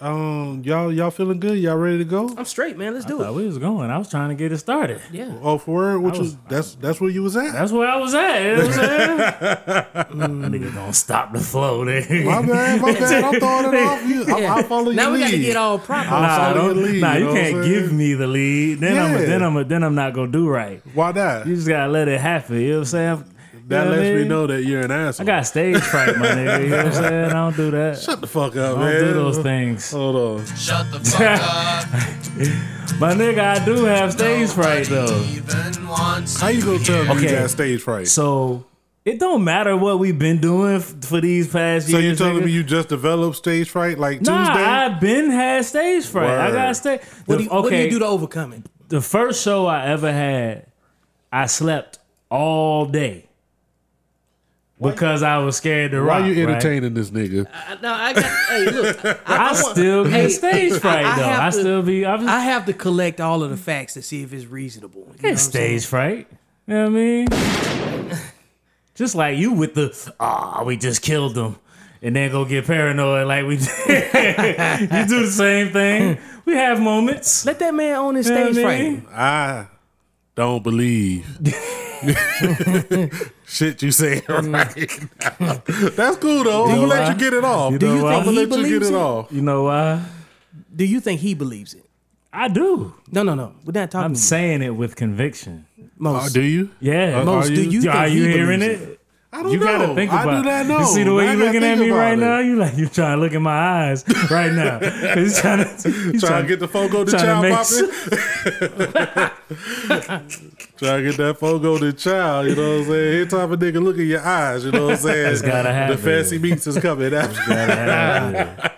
Um, y'all y'all feeling good? Y'all ready to go? I'm straight, man. Let's do Thought it. we was going. I was trying to get it started. Yeah. Oh, for word, which I was, was- that's that's where you was at. That's where I was at. You know what I'm saying? That nigga gonna stop the flow. Nigga. My bad, my bad. I'm throwing it off. You, I, Yeah. I'll follow your now we lead. got to get all proper. I'll Nah, follow don't, lead, nah, you you know can't give me the lead. Then I'm Yeah. then I'm then I'm not gonna do right. Why not? You just gotta let it happen. You know what I'm saying? You That know what I lets me know that you're an asshole. I got stage fright, my nigga. You know what I'm saying? I don't do that. Shut the fuck up, I don't man. do those things. Hold on. Shut the fuck up. My nigga, I do have stage fright though. Even once How you gonna tell me you Okay. got stage fright? So it don't matter what we've been doing f- for these past years. So you years. telling nigga. me you just developed stage fright like Nah, Tuesday? I've been had stage fright. I Word. got stage. What do, you, okay, what do you do to overcome it? the first show I ever had, I slept all day because I was scared to Why rock. you right? entertaining this nigga? I, no, I got. hey, look. I, I, want- still get hey, stage fright I though. have I to- still be. I'm I have to collect all of the facts to see if it's reasonable. You know what get I'm saying? stage fright. You know what I mean? just like you with the ah, we just killed them. And then go get paranoid like we did. you do the same thing. We have moments. Let that man own his You know stage what I fright. I don't believe shit you saying right now. That's cool though. I'm gonna let you get it off. You Do you why? I'm gonna He let you get believes it it? off. You know why? Do you think he believes it? I do. No, no, no. We're not talking. I'm saying it with conviction. most. Uh, do you? Yeah. Uh, Most, are do you think are he you hearing believes it? I don't You know. gotta think about I do not know. You see the way you gotta looking at me right it. now? You like you trying to look in my eyes right now. He's trying to he's Trying to get the Fogo the trying to child make popping. Trying to get that Fogo de Chão, you know what I'm saying? Every time a nigga look in your eyes, you know what I'm saying? It's gotta happen. The fancy meats is coming. That's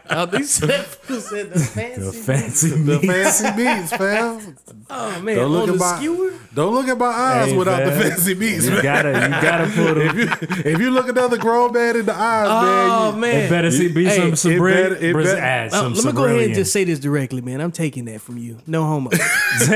Oh, these said said the fancy. the fancy the meat. fancy meats, fam. oh man, Don't look at my skewer. Don't look at my eyes Hey, without the fam. fancy meats, You man. gotta you gotta put them. If you look another grown man in the eyes, Oh man, man, It better see be Hey, some it Sabri- better- it better- add some let me go ahead and just say this directly, man. I'm taking that from you. No homo.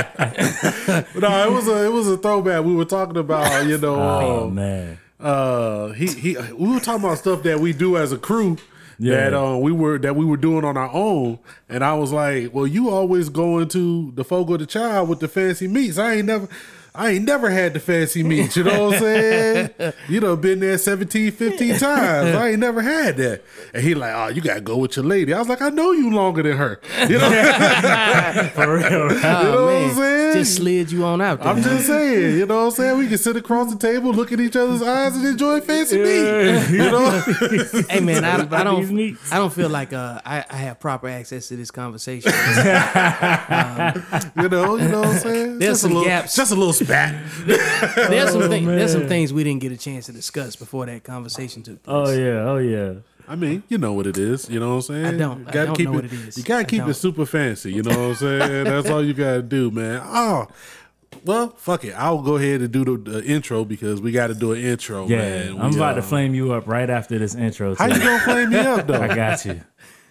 no, it was a it was a throwback. We were talking about, you know, Oh um, man. uh, he he. We were talking about stuff that we do as a crew. Yeah. That uh, we were that we were doing on our own, and I was like, "Well, you always going to the Fogo de Chão with the fancy meats. I ain't never, I ain't never had the fancy meat. You know what I'm saying? you know, been there 17, 15 times. I ain't never had that." And he like, "Oh, you gotta go with your lady." I was like, "I know you longer than her. You know, For real. Oh, you know what I'm saying? Just slid you on out there. I'm just saying, you know what I'm saying? We can sit across the table, look at each other's eyes, and enjoy fancy meat. You know? hey man, I, I don't. I don't feel like uh, I, I have proper access to this conversation. you know, you know what I'm saying? There's just some a little, gaps. Just a little spat. there's some thing, there's some things we didn't get a chance to discuss before that conversation took place. Oh yeah, oh yeah. I mean, you know what it is. You know what I'm saying? I don't. You gotta don't keep know it, what it is. You gotta keep it super fancy. You know what I'm saying? That's all you gotta do, man. Oh, well, fuck it. I'll go ahead and do the, the intro because we got to do an intro, Yeah, man. I'm We, about uh, to flame you up right after this intro. How too. you gonna flame me up though? I got you.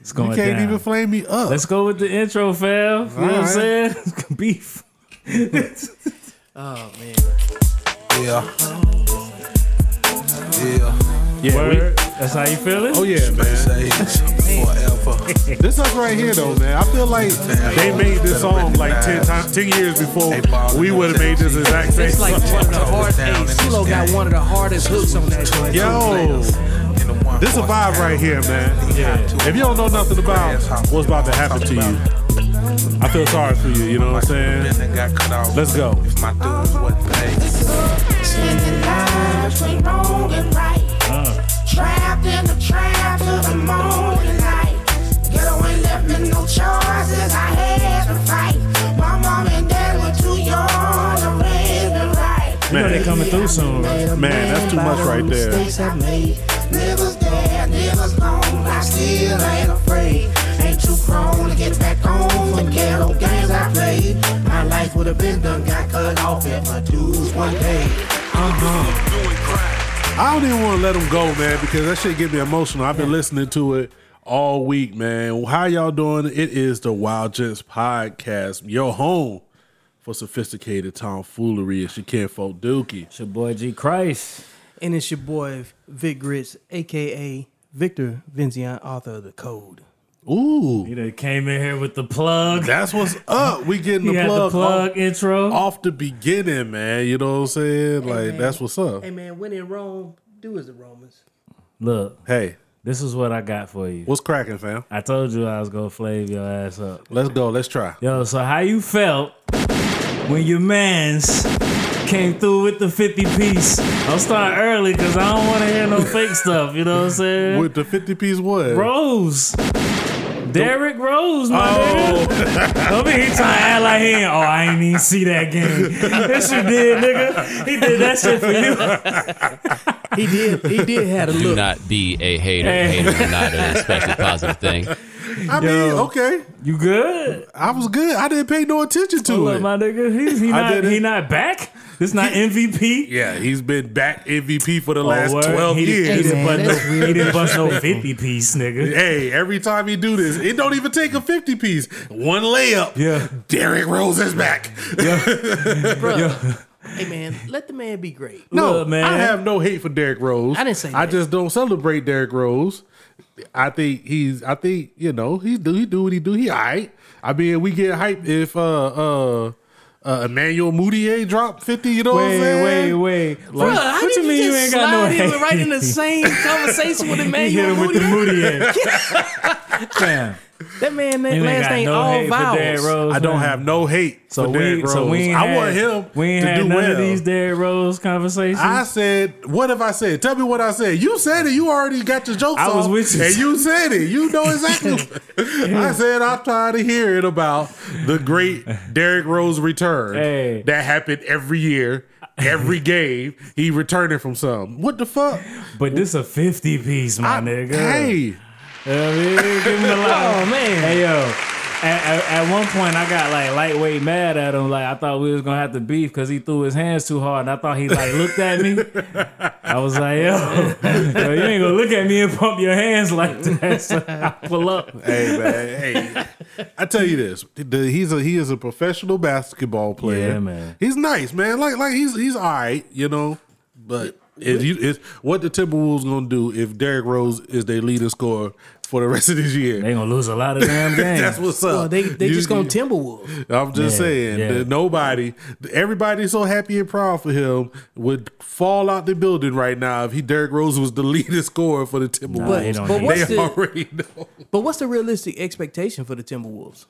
It's going you can't down. even flame me up. Let's go with the intro, fam. You know what I'm saying? Beef. Oh man, Yeah. Yeah. yeah, we- That's how you feeling? oh yeah, man. This us right here though, man. I feel like they made this song like ten times, ten years before we would have made this exact same it's like song. one of the hard. Hey, CeeLo got one of the hardest hooks on that joint. Yo, this is a vibe right here, man. Yeah. If you don't know nothing about what's about to happen to you, I feel sorry for you. You know what I'm saying? Let's go. If my dues wasn't paid. Singing line between wrong and right. Trapped in the trap the morning light. Ghetto ain't left me no choices. I had to fight. My mom and dad were too young to raise me right. You know they coming through soon, man, that's too much right there. Mistakes I made. Niggas dead, niggas gone. I still ain't afraid. Ain't too grown to get back on for ghetto games I played. My life would have been done, got cut off if my dues one paid. Uh-huh. I don't even want to let them go, man, because that shit get me emotional. I've been listening to it all week, man. How y'all doing? It is the Wild Gents podcast, your home for sophisticated tomfoolery. It's your kinfolk Dookie. It's your boy G Christ. And it's your boy Vic Grits, aka Victor Vinziant, author of the Code. Ooh, He done came in here with the plug. that's what's up. We getting He the had plug, the plug Off, intro. off the beginning, man. You know what I'm saying? Like man. that's what's up. Hey man, when in Rome, do as the Romans. Look, Hey, this is what I got for you. what's cracking, fam? I told you I was gonna flave your ass up. Let's go. Let's try. Yo, so how you felt when your mans came through with the 50 piece? I'm starting early because I don't want to hear no fake stuff. You know what I'm saying? With the 50 piece what? Rose. Derrick Rose, my Oh, nigga. Don't be he trying to act like he ain't, oh, I ain't even see that game. Yes, you did, nigga. He did that shit for you. He did. He did have a Do look. not be a hater. Hey. Haters are not an expected positive thing. I mean, okay. You good? I was good. I didn't pay no attention to Hold it. up, my nigga. he's he, I not, didn't. he not back? This not MVP? yeah, he's been back MVP for the Oh, last word? 12 he, years. He didn't, bust no, he didn't bust no 50 piece, nigga. Hey, every time he do this, it don't even take a 50 piece. One layup. Yeah. Derrick Rose is back. Yeah, Bro, hey man, let the man be great. No, Look, man. I have no hate for Derrick Rose. I didn't say I that. just don't celebrate Derrick Rose. I think he's. I think you know he do he do what he do. He alright. I mean, we get hype if uh uh. Uh, Emmanuel Mudiay dropped 50, you know what I'm Wait, saying? wait, wait. Bro, What, how what did you mean you just ain't got no slide him right in the same conversation with He hit Emmanuel him with the Moody? Moody Fam, That man, that you ain't last got name no all hate for Derrick vowels. Rose. I don't man. have no hate So for we, Derrick Rose. so we ain't I had, want him We ain't to had do none well. of these Derrick Rose conversations. I said, what have I said? Tell me what I said. You said it. You already got your jokes I was off, with you. And you said it. You know exactly. I said, I'm tired of hearing about the great Derrick Rose return Hey. that happened every year, every game. He returning from something. What the fuck? but this a 50 piece, my I- nigga. Hey, You know what I mean? Give him a lot. Oh man, Hey yo, at, at, at one point I got like lightweight mad at him. Like I thought we was gonna have to beef because he threw his hands too hard, and I thought he like looked at me. I was like, yo, yo, you ain't gonna look at me and pump your hands like that. So I pull up. hey, man. Hey, I tell you this: he's a he is a professional basketball player. Yeah, man. He's nice, man. Like like he's he's all right, you know. But if you is what the Timberwolves gonna do if Derrick Rose is their leading scorer for the rest of this year? They gonna lose a lot of damn games. That's what's up. well, they they You- just gonna you- Timberwolves. I'm just Yeah, saying yeah. that nobody, everybody's so happy and proud for him would fall out the building right now if he Derrick Rose was the leading scorer for the Timberwolves. he don't but need what's they the already know. but what's the realistic expectation for the Timberwolves?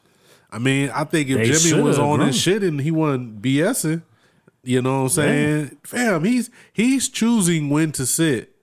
I mean, I think if They Jimmy shoulda was on grown. his shit and he wasn't BSing, you know what I'm saying? Fam, he's he's choosing when to sit.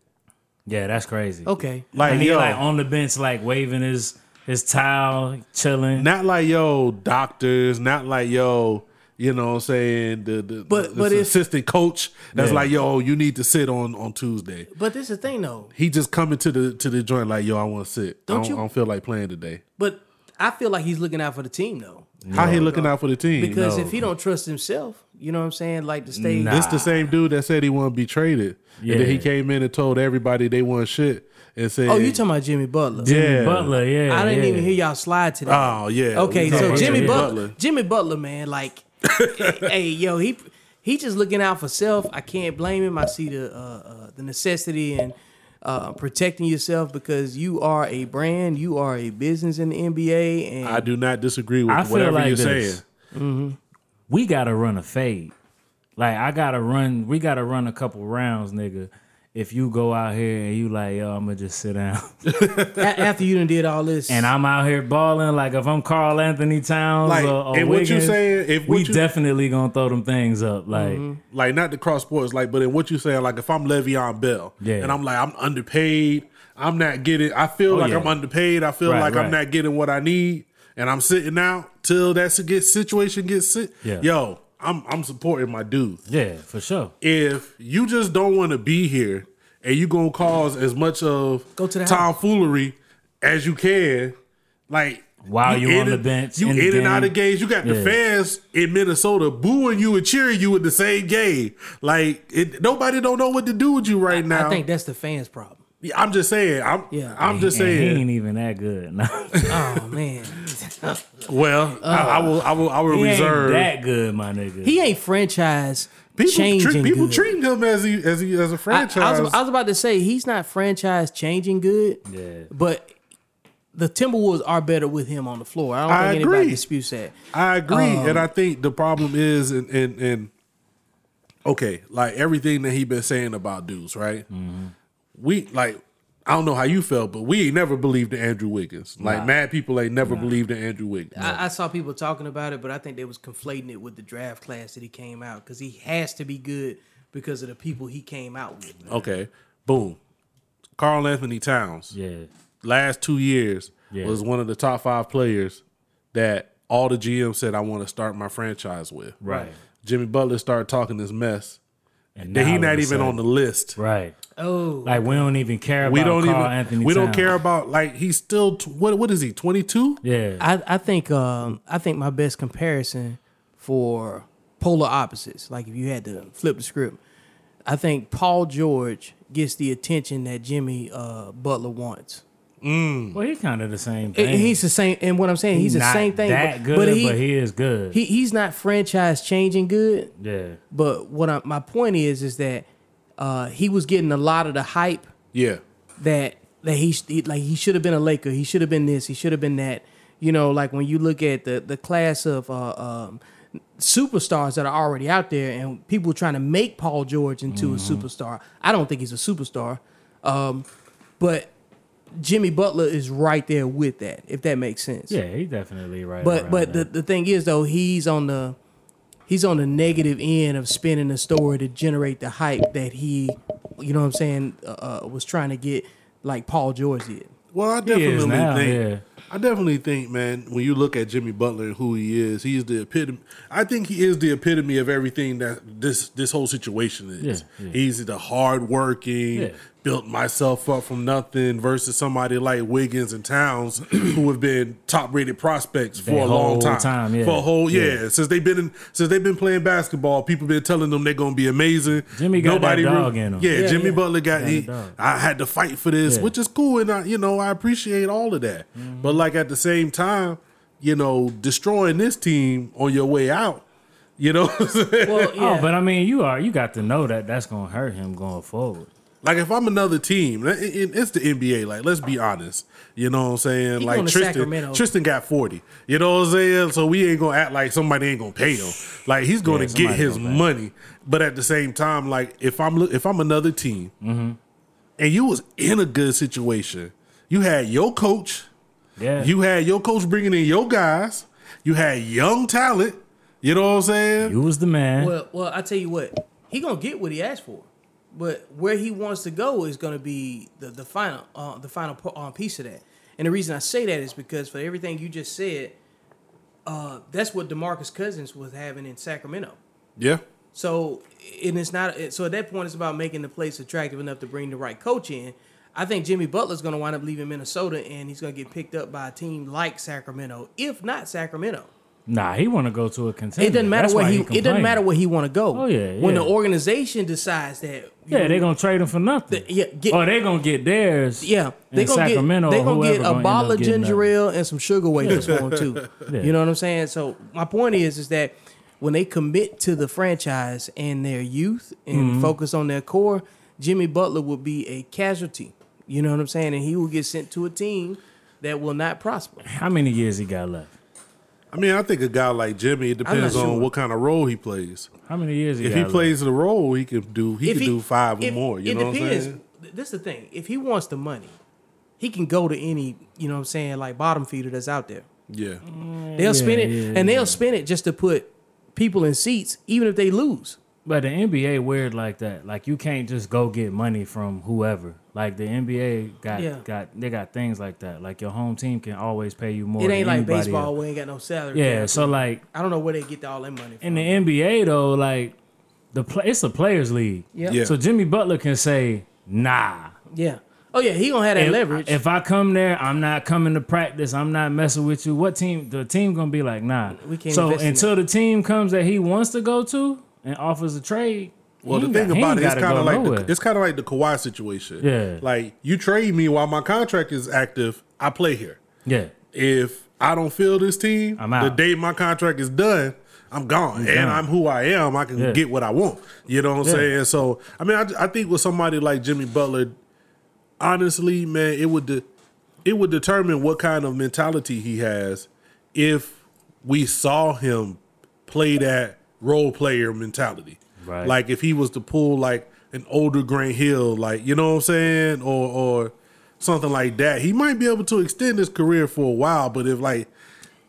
Yeah, that's crazy. Okay, Like and he yo, like on the bench, like waving his his towel, chilling. not like yo doctors, not like yo, you know what I'm saying? The the, But- the but assistant coach that's Yeah. like yo, you need to sit on on Tuesday. but this is the thing though. He just coming to the to the joint like yo, I want to sit. Don't I, don't, you- I don't feel like playing today. But I feel like he's looking out for the team though. How he looking out for the team? Because No. if he don't trust himself, you know what I'm saying, like to stay. Nah. This the same dude that said he want to be traded, and then he came in and told everybody they want shit and said, Oh, you talking about Jimmy Butler? Yeah. Butler, yeah. I didn't yeah. even hear y'all slide today. Oh yeah. Okay, so Jimmy Jimmy Butler, Jimmy Butler, man, like, hey, yo, he he just looking out for self. I can't blame him. I see the uh, uh, the necessity in uh, protecting yourself because you are a brand, you are a business in the NBA, and I do not disagree with I feel whatever like you're this. saying. we gotta run a fade. Like I gotta run. We gotta run a couple rounds, nigga. If you go out here and you like, yo, I'm gonna just sit down, after you done did all this, and I'm out here balling. Like if I'm Karl-Anthony Towns Like, or, or and what you saying? If we you, definitely gonna throw them things up. Like mm-hmm. like not the cross sports, like, but in what you saying, like if I'm Le'Veon Bell, Yeah. and I'm like I'm underpaid, I'm not getting. I feel Oh, like yeah. I'm underpaid. I feel Right, like right. I'm not getting what I need, and I'm sitting out till that si- situation gets sit. Yeah. Yo, I'm I'm supporting my dude. yeah, for sure. if you just don't want to be here and you gonna cause as much of Go to the tomfoolery as you can, like While you on in the bench, you in in, and out of games. You got the fans in Minnesota booing you and cheering you in the same game. Like it, nobody don't know what to do with you right now. I think that's the fans' problem. Yeah, I'm just saying. I'm Yeah. I'm just And he ain't even that good. No. Oh man, Well, I, I will I will I will he ain't reserve. that good, my nigga. he ain't franchise people changing. treat, people good. treating him as he as he as a I, franchise. I was, I was about to say he's not franchise changing good, Yeah. but the Timberwolves are better with him on the floor. I don't I think anybody agree. disputes that. I agree, Um, and I think the problem is, and and, and okay, like everything that he been saying about dudes, right? Mm-hmm. We like, I don't know how you felt, but we ain't never believed in Andrew Wiggins. Like mad people ain't never believed in Andrew Wiggins. I, I saw people talking about it, but I think they was conflating it with the draft class that he came out because he has to be good because of the people he came out with. Okay, boom. Karl-Anthony Towns, Yeah. last two years Yeah. was one of the top five players that all the GM said I want to start my franchise with. Right. Jimmy Butler started talking this mess. And That he not even on the list. Right. Oh, Like we don't even care about we don't Karl even Anthony we don't care about like he's still t- what what is he 22 Yeah. I, I think um, I think my best comparison for polar opposites, like if you had to flip the script, I think Paul George gets the attention that Jimmy uh, Butler wants. well, he's kind of the same And thing. He's the same, and what I'm saying, he's, the not same thing. That but, good, but but he, he, is good. he he's not franchise changing good. yeah. But what I, my point is is that uh, he was getting a lot of the hype yeah that that he, he like he should have been a Laker. He should have been this. He should have been that. You know, like when you look at the the class of uh, um, superstars that are already out there, and people trying to make Paul George into a superstar. I don't think he's a superstar, um, but Jimmy Butler is right there with that. If that makes sense. Yeah, he definitely right. But around but the, the thing is though, he's on the he's on the negative end of spinning the story to generate the hype that he, you know what I'm saying, uh, uh, was trying to get like Paul George did. well i definitely now, think yeah. i definitely think man when you look at jimmy butler and who he is he's the epitome i think he is the epitome of everything that this this whole situation is Yeah, yeah. he's the hardworking Yeah. Built myself up from nothing versus somebody like wiggins and towns who have been top rated prospects for Their a long time, time, yeah. for a whole yeah. Yeah. since they've been in, since they've been playing basketball people been telling them they're gonna be amazing Jimmy got that re- dog in him. yeah, Yeah, Jimmy yeah. Butler got, Got he. I had to fight for this, Yeah. which is cool, and I, you know, I appreciate all of that. Mm-hmm. But like at the same time, you know, destroying this team on your way out, you know, what I'm saying? Well, yeah. Oh, but I mean, you are you got to know that that's gonna hurt him going forward. Like if I'm another team, it- it- it's the NBA. Like, let's be honest, you know what I'm saying? He like Tristan, Sacramento. Tristan got 40. You know what I'm saying? So we ain't gonna act like somebody ain't gonna pay him. Like he's gonna Yeah, get his gonna money, but at the same time, like if I'm if I'm another team, Mm-hmm. and you was in a good situation, you had your coach. Yeah, You had your coach bringing in your guys. You had young talent. You know what I'm saying? you was the man. well, well, I tell you what, he gonna get what he asked for, but where he wants to go is gonna be the the final uh, the final uh, piece of that. And the reason I say that is because for everything you just said, uh, that's what Demarcus Cousins was having in Sacramento. yeah. So and it's not so at that point it's about making the place attractive enough to bring the right coach in. I think Jimmy Butler's going to wind up leaving Minnesota and he's going to get picked up by a team like Sacramento, if not Sacramento. Nah, he want to go to a contender. It doesn't matter That's where why he, it doesn't matter where he want to go. Oh, yeah, When the organization decides that Yeah, they're gonna trade him for nothing. yeah, get- or they're gonna get theirs. yeah, they in gonna Sacramento. get they or gonna get a gonna bottle of ginger ale and some sugar wafers for him too. Yeah. You know what I'm saying? So my point is, is that when they commit to the franchise and their youth and Mm-hmm. focus on their core, Jimmy Butler will be a casualty. You know what I'm saying? And he will get sent to a team that will not prosper. How many years he got left? I mean, I think a guy like Jimmy, it depends on sure. what kind of role he plays. How many years he If got he left? plays the role, he can do he If can do five or more. You it know what I'm saying? This is the thing. If he wants the money, he can go to any, you know what I'm saying, like bottom feeder that's out there. Yeah. They'll spend it yeah, and they'll spend it just to put people in seats, even if they lose. But the NBA weird like that. Like you can't just go get money from whoever. Like the NBA got Yeah. got they got things like that. Like your home team can always pay you more. It than ain't like baseball else. where ain't got no salary. Yeah, cap. so like I don't know where they get all that money in the NBA though, like the play, it's a players league. yeah. Yeah. yeah. So Jimmy Butler can say, "Nah, Yeah. Oh yeah, he gonna have that if, leverage. if I come there, I'm not coming to practice. I'm not messing with you. What team? The team gonna be like, nah. We can't So invest in until the team comes that he wants to go to and offers a trade. Well, the thing got- about it, ain't kind of like the, it's kind of like the Kawhi situation. Yeah. Like you trade me while my contract is active, I play here. yeah. If I don't feel this team, I'm out. the day my contract is done, I'm gone, and gone. I'm who I am. I can Yeah. get what I want. You know what I'm Yeah. saying? So, I mean, I, I think with somebody like Jimmy Butler, honestly, man, it would. De- it would determine what kind of mentality he has if we saw him play that role player mentality. Right. Like if he was to pull like an older Grant Hill, like you know what I'm saying, or or something like that, he might be able to extend his career for a while. But if like,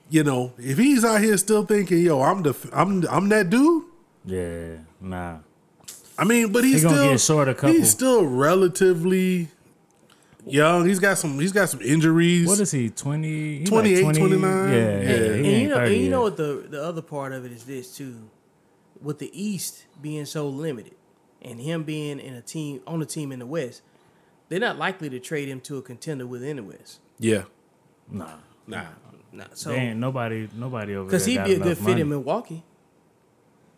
you know, if he's out here still thinking, yo, I'm the I'm I'm that dude. Yeah, nah. I mean, but he's He gonna still get short a couple. he's still relatively young. He's got some he's got some injuries. What is he? 20, he 28, 29? Yeah, Yeah. yeah. and, and you know, and you know what the the other part of it is this too, with the East being so limited, and him being in a team on a team in the West, they're not likely to trade him to a contender within the West. yeah. Nah. Nah. Nah, so They ain't nobody, nobody over because he'd got be a enough good fit money. in Milwaukee.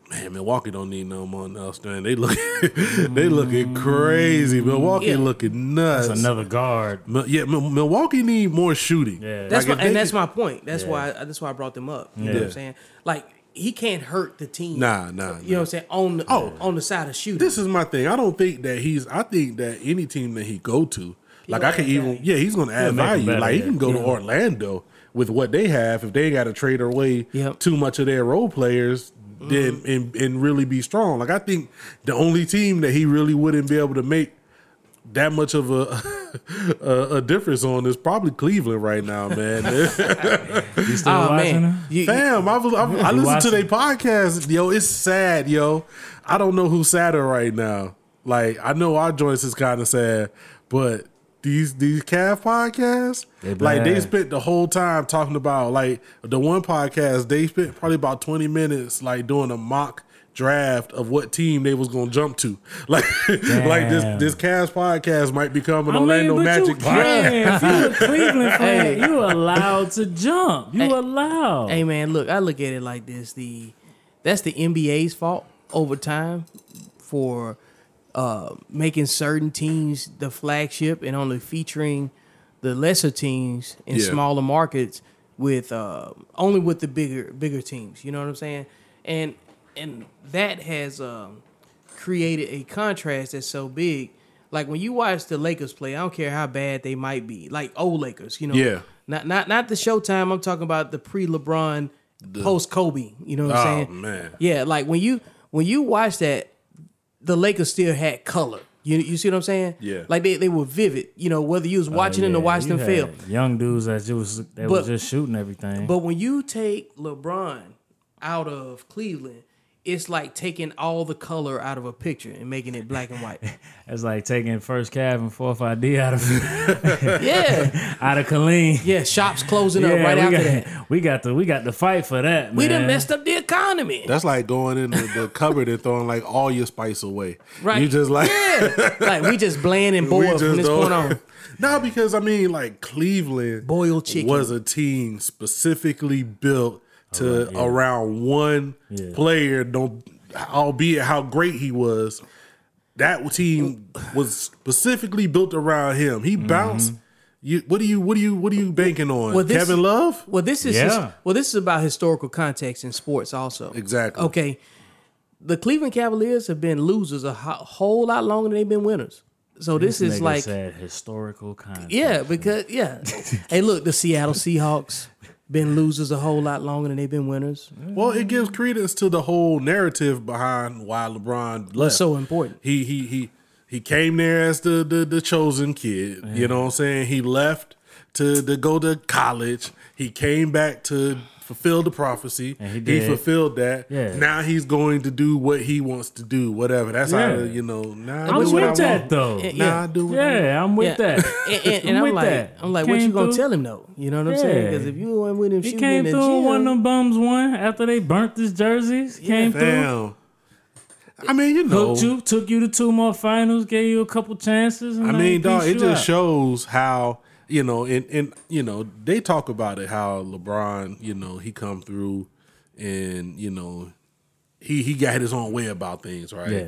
Man, Milwaukee don't need no more else, man. They look they looking crazy. Milwaukee Yeah. looking nuts. That's another guard. Yeah, Mil- Milwaukee need more shooting. Yeah. That's Like, my, and that's could- my point. That's Yeah. why that's why I brought them up. You know what Yeah. I'm saying? Like he can't hurt the team. Nah, nah. You know what I'm saying? On the Oh. on the side of shooting. This is my thing. I don't think that he's. I think that any team that he go to, like He'll I can even. value. Yeah, he's going to add make 'em value. better, Like he can go to Orlando with what they have. If they got to trade away Yep. too much of their role players, then mm-hmm. and, and really be strong. Like I think the only team that he really wouldn't be able to make that much of a a, a difference on is probably Cleveland right now, man. You still oh watching man, him? You- you- Fam, I was I, I listened to watching? their podcast. Yo, it's sad, yo. I don't know who's sadder right now. Like I know our joints is kind of sad, but these these Cavs podcasts, They like they spent the whole time talking about like the one podcast. They spent probably about twenty minutes like doing a mock draft of what team they was gonna jump to. Like like this this cast podcast might become an I mean, Orlando but Magic you podcast. can. If you a Cleveland fan, Hey. you allowed to jump. You Hey. allowed. Hey man, look, I look at it like this: the that's the NBA's fault over time for uh, making certain teams the flagship and only featuring the lesser teams in Yeah. smaller markets with uh, only with the bigger bigger teams. You know what I'm saying? And and that has um, created a contrast that's so big. Like when you watch the Lakers play, I don't care how bad they might be, like old Lakers, you know. Yeah. Not not not the Showtime. I'm talking about the pre LeBron, post Kobe. You know what I'm Oh saying? man. Yeah, like when you when you watch that, the Lakers still had color. You you see what I'm saying? Yeah. Like they, they were vivid. You know whether you was watching them Oh, Yeah, or watching you them had film. Young dudes that just that But- was just shooting everything. But when you take LeBron out of Cleveland, it's like taking all the color out of a picture and making it black and white. it's like taking first cab and fourth ID out of yeah, out of Colleen. yeah. Shops closing up right we after got, that. We got the we got the fight for that. Man. We done messed up the economy. That's like going in the, the cupboard and throwing like all your spice away. Right. You just like yeah, like we just bland and we boiled from just this don't- point on. no, because I mean, like Cleveland Boiled chicken. was a team specifically built to around one Yeah. player. Don't, albeit how great he was, that team was specifically built around him. He Mm-hmm. bounced. You, what do you, what do you, what are you banking on? Well, this- Kevin Love. Well, this is Yeah. well, this is about historical context in sports also. Exactly. Okay, the Cleveland Cavaliers have been losers a whole lot longer than they've been winners. So this, is like, said historical context. yeah, because yeah. hey, look, the Seattle Seahawks been losers a whole lot longer than they've been winners. Well, it gives credence to the whole narrative behind why LeBron left. so important. He he he he came there as the the, the chosen kid. You know what I'm saying? He left to to go to college. He came back to fulfill the prophecy. And he he, fulfilled that. Yeah. Now he's going to do what he wants to do. Whatever. That's how you know. Now I I'm do what I with that want. though. Yeah. Now I do what I want. Yeah, I'm with Yeah. that. And, and, and I'm I'm, with like, that. I'm like, what you gonna tell him though? You know what I'm saying? Because if you went with him He came through gym, one of them bums one after they burnt his jerseys. Came through. Damn. I mean, you know, Hooked you, took you to two more finals, gave you a couple chances. And I mean, dog, it just out. shows how you know, and and you know, they talk about it how LeBron, you know, he come through, and you know, he he got his own way about things, right? Yeah.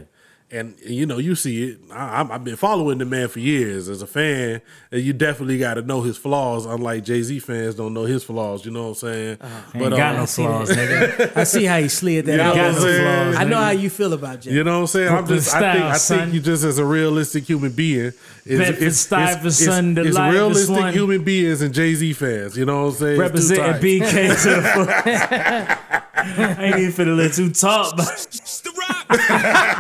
And you know you see it. I, I'm- I've been following the man for years as a fan, and you definitely got to know his flaws. Unlike Jay Z fans don't know his flaws. You know what I'm saying? Ain't got uh, no flaws, nigga. I see how he slid that You know out. I'm Got no flaws. I know how you feel about Jay. You know what I'm saying? I'm Brooklyn just, I think, style, I son. think you just as a realistic human being, is Bedford Stuyvesant, the it's livest realistic one. human beings and Jay Z fans. You know what I'm saying? It's two Representing. BK to the full. I ain't even finna let you talk. But...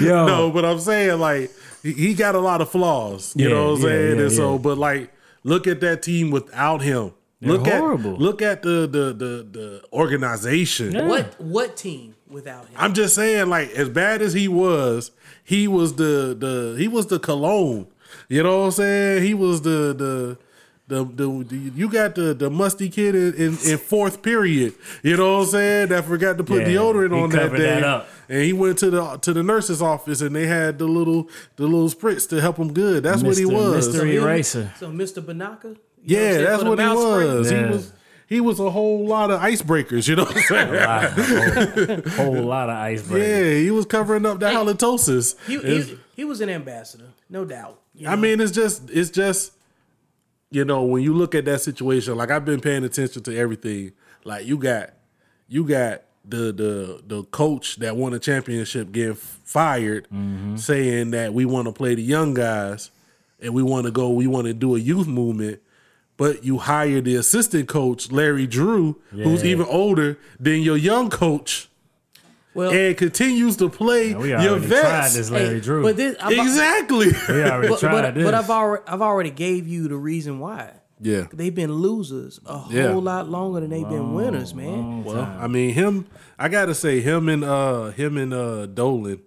Yo, No, but I'm saying like he, he got a lot of flaws. You Yeah, know what I'm yeah, saying? yeah, and so, yeah. but like, look at that team without him. They're look horrible. at look at the the the, the organization. Yeah. What what team without him? I'm just saying, like, as bad as he was, he was the the he was the cologne. You know what I'm saying? He was the the. The, the, the you got the the musty kid in, in, in fourth period. You know what I'm saying? That forgot to put Yeah, deodorant on that day. that up. And he went to the to the nurse's office and they had the little the little spritz to help him good. That's what he was. Mr. Eraser. So Mr. Banaka? You what Yeah, that's what he was. Yeah. He was he was a whole lot of icebreakers, you know what I'm saying? a whole, whole lot of iceberg. Yeah, he was covering up the halitosis. He, he, he was an ambassador, no doubt. You I know? mean, it's just it's just you know when you look at that situation. Like I've been paying attention to everything. Like you got you got the the the coach that won a championship getting fired, mm-hmm. saying that we want to play the young guys and we want to go. We want to do a youth movement. But you hire the assistant coach Larry Drew, who's even older than your young coach, well, and continues to play We your already tried vets. this, hey, Drew. But this, I've, Exactly. we already but, tried but, this. but I've already I've already gave you the reason why. yeah. They've been losers a whole Yeah. lot longer than they've been winners, man. Well, I mean him. I gotta say him and uh him and uh Dolan,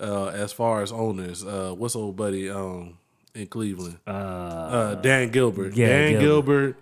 uh as far as owners. Uh, what's old buddy um in Cleveland? Uh, Dan Gilbert. yeah, Dan Gilbert. Gilbert.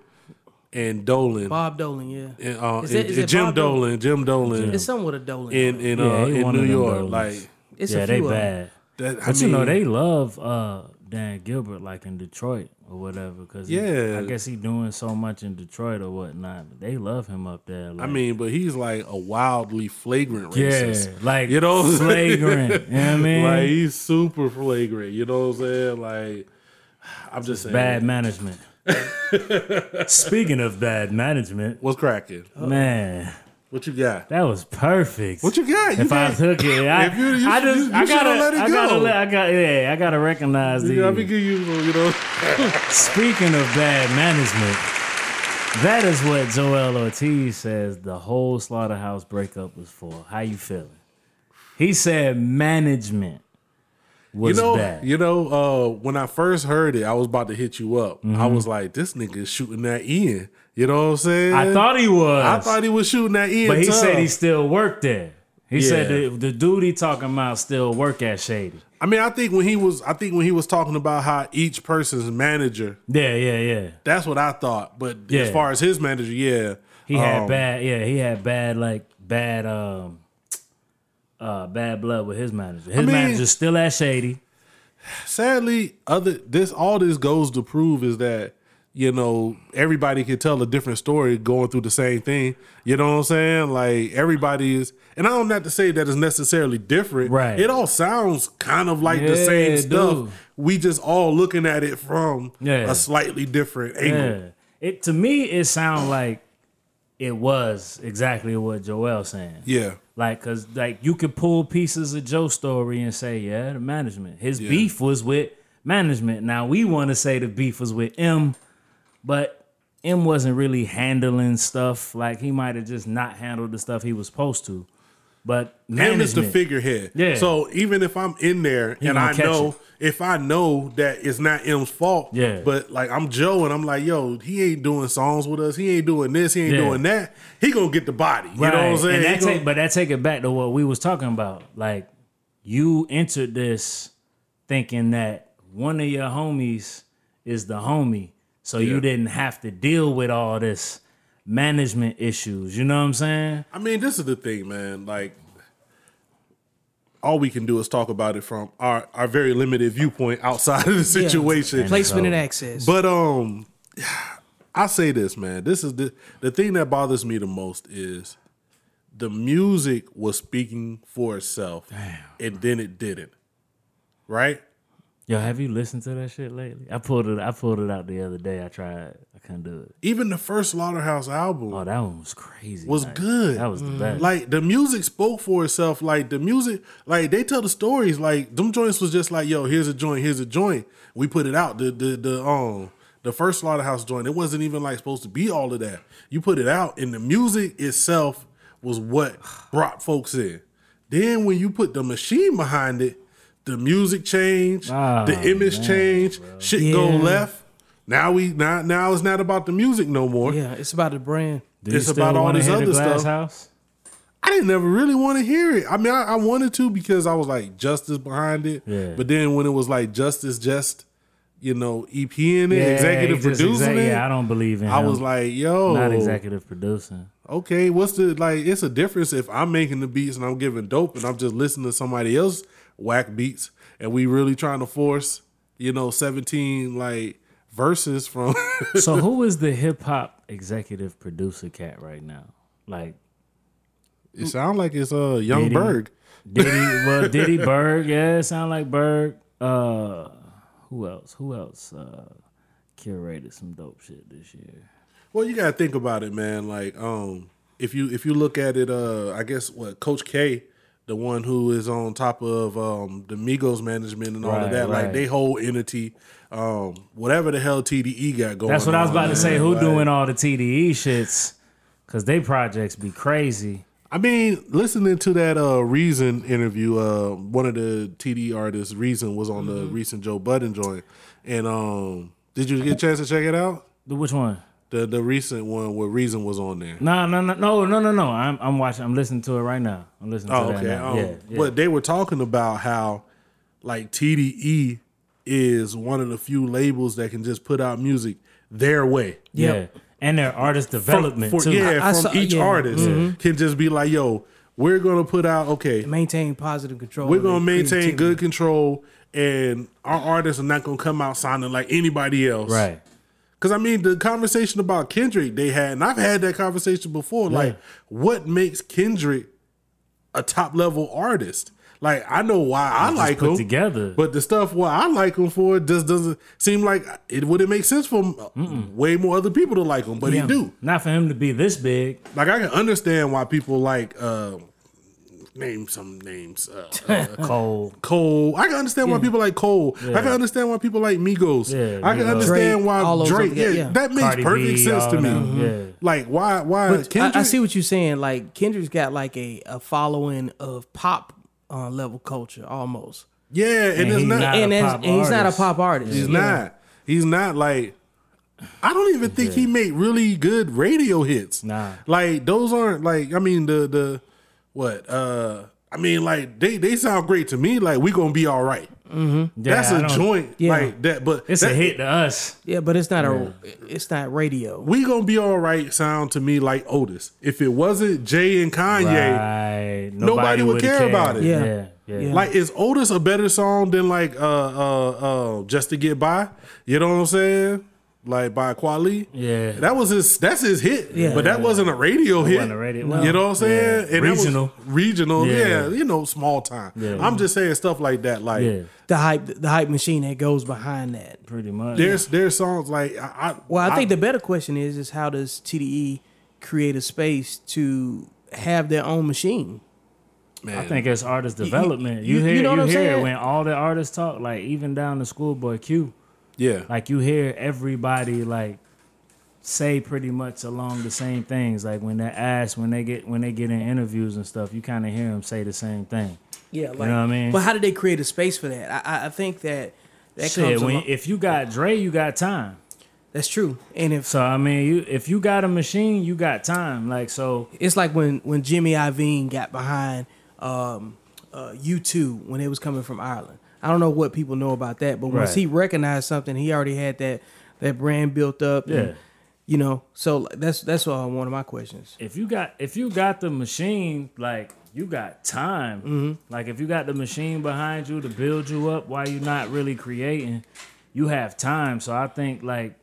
And Dolan. Bob Dolan, yeah. and, uh, Is it- and- is and it Jim Bob Dolan? Dolan. Jim Dolan It's something with a Dolan. in in Yeah, uh he in New York. Dolans. Like it's yeah, a they few of them. bad. that. I But you know they love uh, Dan Gilbert like in Detroit or whatever because Yeah. I guess he doing so much in Detroit or whatnot. They love him up there. Like, I mean, but he's like a wildly flagrant yeah, like You know what I'm saying? flagrant. you know what I mean? Like he's super flagrant. You know what I'm saying? Like I'm just saying. bad management. Speaking of bad management, What's cracking? man, What you got? that was perfect. What you got? You if I took it, I, you- you I just, I gotta, let it I gotta, let, I got, yeah, I gotta recognize. You know, I think you, you know, Speaking of bad management, that is what Joell Ortiz says the whole slaughterhouse breakup was for. How you feeling? He said management you know, bad. you know. Uh, when I first heard it, I was about to hit you up. I Mm-hmm. was like, "This nigga is shooting that in." You know what I'm saying? I thought he was. I thought he was shooting that in. but he tough. said he still worked there. He said the, the dude he talking about still work at Shady. I mean, I think when he was, I think when he was talking about how each person's manager. Yeah, yeah, yeah. That's what I thought. But Yeah. as far as his manager, yeah, He had um, bad. Yeah, he had bad like bad um uh bad blood with his manager. His mean- manager's still at Shady. sadly, other this all this goes to prove is that you know everybody can tell a different story going through the same thing. You know what I'm saying? Like everybody is, and I don't have to say that it's necessarily different. Right. It all sounds kind of like the same stuff. do. We just all looking at it from Yeah. a slightly different angle. Yeah. It to me it sounds like it was exactly what Joell's saying. Yeah. Like, cause like you could pull pieces of Joe's story and say, yeah, the management. His beef was with management. Now we want to say the beef was with M, but M wasn't really handling stuff. Like he might have just not handled the stuff he was supposed to. But Him is the figurehead. Yeah. So even if I'm in there and I know it. if I know that it's not M's fault, Yeah. But like I'm Joe and I'm like, yo, he ain't doing songs with us. He ain't doing this. He ain't Yeah. doing that. He gonna get the body. You know what I'm saying? And that gonna- take, but that take it back to what we was talking about. Like you entered this thinking that one of your homies is the homie, so Yeah. you didn't have to deal with all this management issues. You know what I'm saying? I mean, this is the thing, man. Like, all we can do is talk about it from our, our very limited viewpoint outside of the situation. Placement and So- access. But um, I say this, man. This is the the thing that bothers me the most is the music was speaking for itself, and then it didn't. Right? Yo, have you listened to that shit lately? I pulled it. I pulled it out the other day. I tried. I couldn't do it. Even the first Slaughterhouse album Oh, that one was crazy. was Like, good. That was the best. Like the music spoke for itself. Like the music, like they tell the stories. Like them joints was just like, yo, here's a joint, here's a joint. We put it out. The the the um the first slaughterhouse joint. It wasn't even like supposed to be all of that. You put it out, and the music itself was what brought folks in. Then when you put the machine behind it, the music changed, Ah, the image man, changed, shit go left. Now we now now it's not about the music no more. Yeah, it's about the brand. Do it's about all wanna this other the Glass stuff. House? I didn't never really want to hear it. I mean, I, I wanted to because I was like Justice behind it. Yeah. But then when it was like Justice just, you know, EP in it, Yeah, executive he producing exa- it, Yeah, I don't believe in. I him. was like, yo, not executive producing. okay, what's the like? It's a difference if I'm making the beats and I'm giving dope and I'm just listening to somebody else whack beats and we really trying to force, you know, 17 like verses from. So who is the hip hop executive producer cat right now? Like it sounds like it's uh Young Diddy. Berg. Diddy, well, Diddy Berg, yeah, it sound like Berg. Uh, who else? Who else uh, curated some dope shit this year? Well, you gotta think about it, man. Like, um, if you if you look at it, uh, I guess what Coach K, the one who is on top of um the Migos management and all of Right, that, like they whole entity, um, whatever the hell TDE got going. On. That's what I was on, about to say. man. Who Like, doing all the TDE shits? Cause they projects be crazy. I mean, listening to that uh Reason interview, uh, one of the TD artists, Reason, was on the recent Joe Budden joint, and um, did you get a chance to check it out? The- Which one? The the recent one where Reason was on there. No, no, no, no, no, no, no. I'm I'm watching. I'm listening to it right now. I'm listening to Oh, that okay. now. Um, yeah, yeah. But they were talking about how, like TDE is one of the few labels that can just put out music their way. yeah. And their artist From- development for- too. Yeah, I from saw- each yeah. artist can just be like, yo, we're gonna put out okay, Maintain positive control. we're gonna maintain good control, and our artists are not gonna come out sounding like anybody else. Right. Because I mean, the conversation about Kendrick they had, and I've had that conversation before. Like, what makes Kendrick a top level artist? Like, I know why I like put him, together. but the stuff what I like him for just doesn't seem like it wouldn't make sense for way more other people to like him, but Yeah. he do. Not for him to be this big. Like, I can understand why people like uh name some names. Uh, uh, Cole. Cole. I can understand why people like Cole. I can understand why people like Migos. Yeah, I can Migos. understand Drake, why Drake. Yeah, yeah. that makes Cardi perfect B, sense to me. them, yeah. Like why? Why But I, Kendrick? I see what you're saying. Like Kendrick's got like a, a following of pop uh, level culture almost, yeah, and, And it's he's not. not- and, a pop and he's not a artist. pop artist. he's Yeah. not. He's not like. I don't even think he made really good radio hits. Nah. like those aren't like. I mean the the what? uh I mean like they they sound great to me. Like we gonna be all right. Yeah, That's I a don't- joint Yeah. like that. But It's that- a hit to us. Yeah, but it's not a it's not radio. We gonna be all right. Sound to me like Otis. If it wasn't Jay and Kanye, Right. Nobody would would've care cared. about it. Yeah. Yeah. Yeah. Yeah. like is Otis a better song than like uh uh uh Just to Get By? You know what I'm saying? Like by Kweli. Yeah. That was his that's his hit. Yeah. But that wasn't a radio hit. wasn't a radio- You know what I'm saying? Yeah. And Regional. regional. Yeah. Yeah. you know, small time. Yeah. I'm just saying stuff like that. Like Yeah. The hype the hype machine that goes behind that. Pretty much. there's there's songs like I, I Well, I think the better question is is how does TDE create a space to have their own machine? man, I think it's artist development. you- You, hear you know what you I'm hear it saying? when all the artists talk, like even down to Schoolboy Q. yeah. Like you hear everybody like say pretty much along the same things. Like when they're asked, when they get when they get in interviews and stuff, you kind of hear them say the same thing. Yeah, like, you know what I mean? But how did they create a space for that? I, I- I think that that Shit, comes. when, along- if you got Dre, you got time. that's true, and if So I mean, you if you got a machine, you got time. Like so, it's like when when Jimmy Iovine got behind um, uh, U2 when it was coming from Ireland. I don't know what people know about that, but once Right. he recognized something, he already had that that brand built up. and, you know. So that's that's all one of my questions. if you got if you got the machine, like you got time. Mm-hmm. Like if you got the machine behind you to build you up while you're not really creating, you have time. So I think like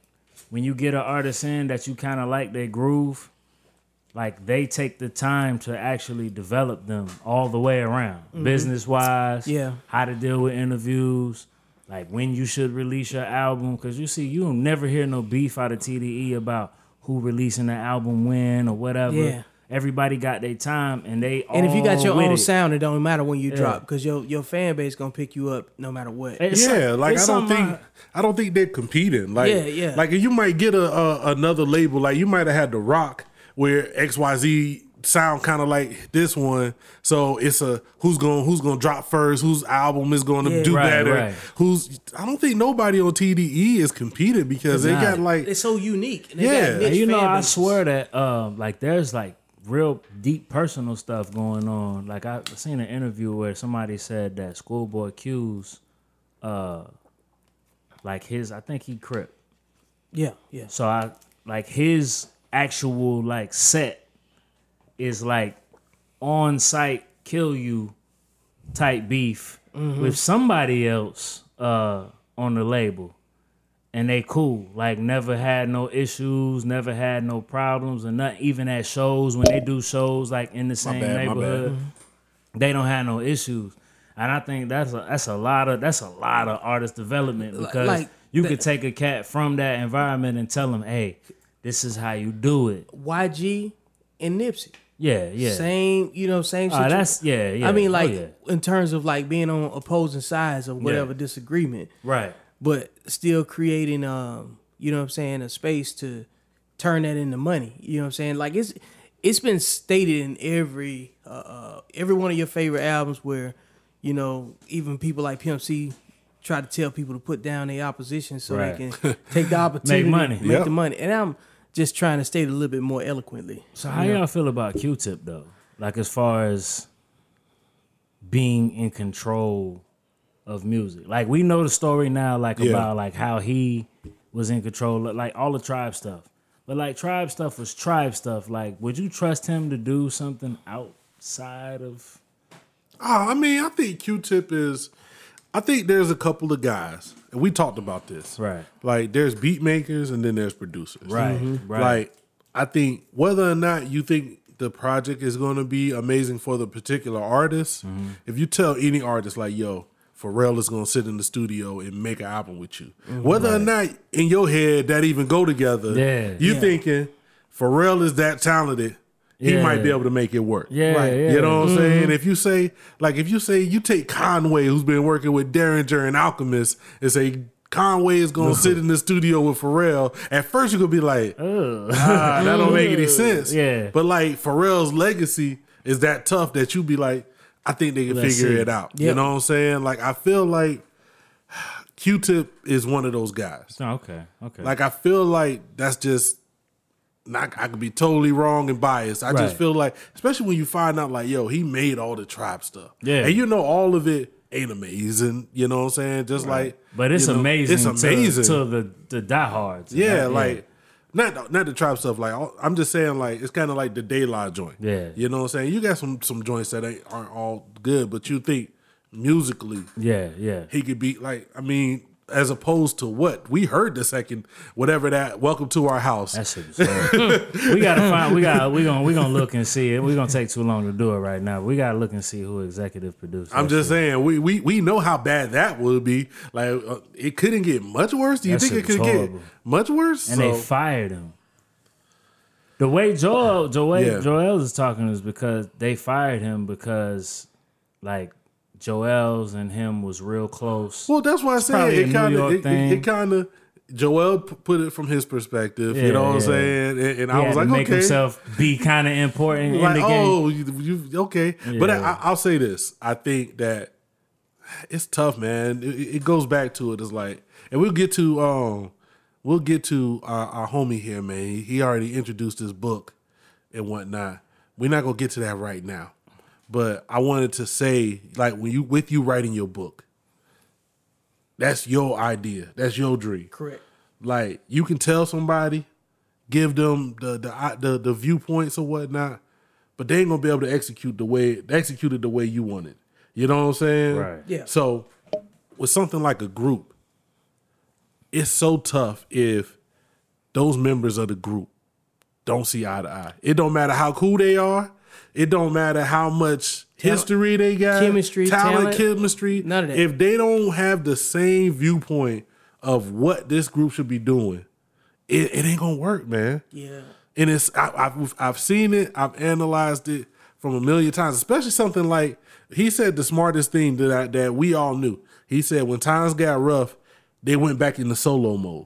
when you get an artist in that you kind of like their groove, like they take the time to actually develop them all the way around, business wise. Mm-hmm. Yeah. how to deal with interviews, like when you should release your album. Because you see, you'll never hear no beef out of TDE about who releasing the album when or whatever. Yeah. Everybody got their time, and they And if you got your own it. sound, it don't matter when you drop because your your fan base gonna pick you up no matter what. It's yeah, some- like I don't something think I don't think they're competing. Like, Yeah, yeah. Like you might get a, a another label. Like you might have had the Rock where X Y Z sound kind of like this one. So it's a who's going who's going to drop first, whose album is going to Yeah. do Right, better. right. Who's I don't think nobody on TDE is competing because they not. got like It's so unique. And they Yeah. got And niche And you know, fan I swear that um, like there's like real deep personal stuff going on. Like I seen an interview where somebody said that Schoolboy Q's, uh, like his, I think he crip. Yeah, yeah. So I like his actual like set is like on site kill you type beef with somebody else uh on the label. And they cool. Like never had no issues, never had no problems and not even at shows when they do shows like in the same bad, neighborhood. They don't have no issues. And I think that's a that's a lot of that's a lot of artist development because like you that- could take a cat from that environment and tell them, "Hey, this is how you do it." YG and Nipsey. Yeah, yeah. Same, you know, same Uh, situation. that's yeah, yeah. I mean, Oh, like yeah. in terms of like being on opposing sides of whatever disagreement, right. but still creating, um, you know, what I'm saying, a space to turn that into money. You know, what I'm saying, like it's it's been stated in every uh, uh, every one of your favorite albums where, you know, even people like Pimp C try to tell people to put down their opposition so Right. they can take the opportunity, make money. make Yep. the money. And I'm just trying to state a little bit more eloquently. So how y'all feel about Q-Tip though? Like as far as being in control of music. Like we know the story now, like Yeah. about like how he was in control, of, like all the tribe stuff. But like tribe stuff was tribe stuff. Like, would you trust him to do something outside of? Oh, I mean, I think Q-Tip is. I think there's a couple of guys, and we talked about this. Right. Like, there's beat makers and then there's producers. Right, right. Like, I think whether or not you think the project is going to be amazing for the particular artist, Mm-hmm. if you tell any artist like, "Yo," Pharrell is gonna sit in the studio and make an album with you. Whether or not in your head that even go together, Yeah. you Yeah. thinking Pharrell is that talented, he Yeah. might be able to make it work. Yeah, Right. yeah. You know what I'm saying? If you say, like, if you say you take Conway, who's been working with Daringer and Alchemist, and say Conway is gonna sit in the studio with Pharrell, at first you could be like, ah, that don't make any sense. Yeah. But like Pharrell's legacy is that tough that you be like, I think they can Let's figure see. it out. You know what I'm saying? Like I feel like Q-Tip is one of those guys. Oh, okay, okay. Like I feel like that's just not I could be totally wrong and biased. I Right. just feel like especially when you find out like, yo, he made all the tribe stuff. Yeah. And you know all of it ain't amazing. You know what I'm saying? Just like but it's you know, amazing. It's amazing. to, to the the diehards. yeah, like not not the tribe stuff. Like I'm just saying, like it's kind of like the daylight joint. Yeah. you know what I'm saying. You got some some joints that ain't aren't all good, but you think musically yeah, yeah. he could be like. I mean, as opposed to what we heard the second whatever that. Welcome to our house. That shit we gotta find. We got. We gonna. We gonna look and see it. We gonna take too long to do it right now. We gotta look and see who executive produced. I'm just shit. saying we, we we know how bad that would be. Like uh, it couldn't get much worse. Do you That think it could get much worse? and So- they fired him. The way Joell Joell Yeah. Joell is talking is because they fired him because like Joell's and him was real close. Well, that's why I said it kind of it, thing. it, kind of Joell put it from his perspective. you know what I'm saying? And, and I was like, make okay, himself be kind of important in like the game. oh, you, you okay? But I, I'll say this: I think that it's tough, man. It, it goes back to it. It's like, and we'll get to um, we'll get to our, our homie here, man. He, he already introduced his book and whatnot. We're not gonna get to that right now, but I wanted to say, like, when you with you writing your book, that's your idea, that's your dream. Correct. Like you can tell somebody, give them the the the, the viewpoints or whatnot, but they ain't gonna be able to execute the way execute it the way you want it. You know what I'm saying? Right. Yeah. So with something like a group, it's so tough if those members of the group don't see eye to eye. It don't matter how cool they are. It don't matter how much history they got, Chemistry, talent, talent, chemistry. none of that. If they don't have the same viewpoint of what this group should be doing, it, it ain't gonna work, man. Yeah. And it's I, I've I've seen it, I've analyzed it from a million times, especially something like he said the smartest thing that I, that we all knew. He said when times got rough, they went back into solo mode.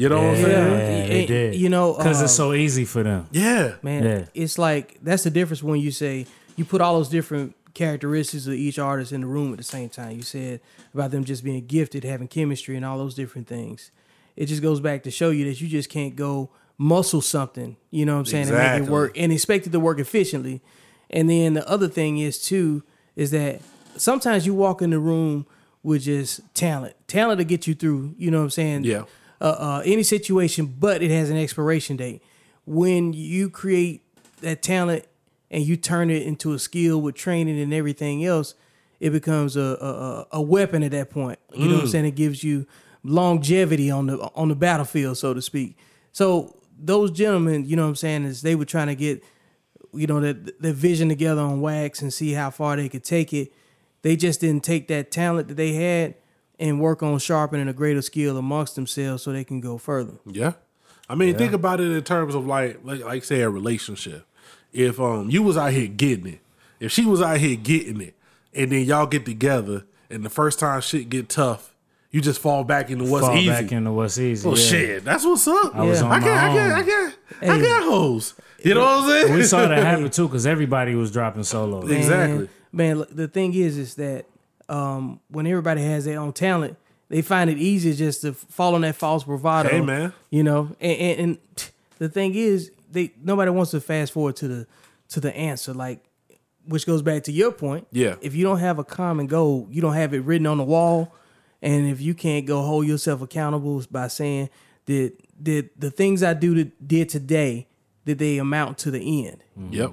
You know what I'm Yeah, saying? they And, did. you know, because it's um, so easy for them. Yeah. man Yeah. it's like that's the difference when you say you put all those different characteristics of each artist in the room at the same time you said about them just being gifted having chemistry and all those different things it just goes back to show you that you just can't go muscle something you know what i'm saying and make Exactly. it work and expect it to work efficiently and then the other thing is too is that sometimes you walk in the room with just talent talent to get you through you know what i'm saying Yeah. Uh, uh, any situation, but it has an expiration date. When you create that talent and you turn it into a skill with training and everything else, it becomes a a, a- a weapon at that point. You know what I'm saying? It gives you longevity on the on the battlefield, so to speak. So those gentlemen, you know what I'm saying, is they were trying to get you know that the vision together on wax and see how far they could take it. They just didn't take that talent that they had and work on sharpening a greater skill amongst themselves so they can go further. Yeah. I mean, think about it in terms of like, like, like say a relationship. If um you was out here getting it, if she was out here getting it, and then y'all get together, and the first time shit get tough, you just fall back into what's Fall easy. Fall back into what's easy. oh yeah. shit, that's what's up. I was on I my got, I got, I got, I got hoes. You know what I'm saying? we saw that happen too because everybody was dropping solo. Exactly. And, man, look, the thing is, is that um, when everybody has their own talent, they find it easier just to fall on that false bravado. Hey, man. you know. And, and, and the thing is, they nobody wants to fast forward to the to the answer, like which goes back to your point. Yeah. If you don't have a common goal, you don't have it written on the wall, and if you can't go hold yourself accountable by saying that did the things I do to, did today did they amount to the end? Yep.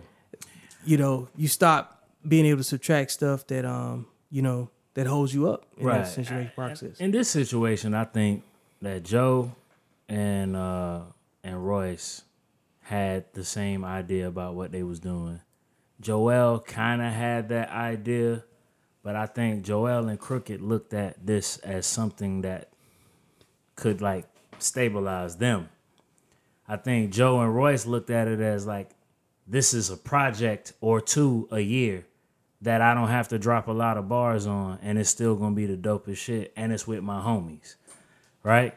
you know, you stop being able to subtract stuff that um, you know, that holds you up in Right. that situation process. In this situation, I think that Joe and uh, and Royce had the same idea about what they was doing. Joell kind of had that idea, but I think Joell and Crooked looked at this as something that could like stabilize them. I think Joe and Royce looked at it as like this is a project or two a year that I don't have to drop a lot of bars on and it's still gonna be the dopest shit and it's with my homies. Right?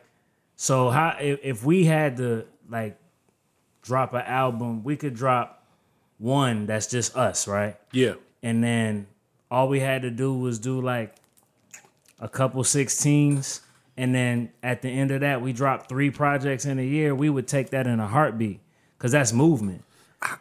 So how if, if we had to like drop an album, we could drop one that's just us, right? Yeah. And then all we had to do was do like a couple 16s. And then at the end of that, we dropped three projects in a year. We would take that in a heartbeat because that's movement.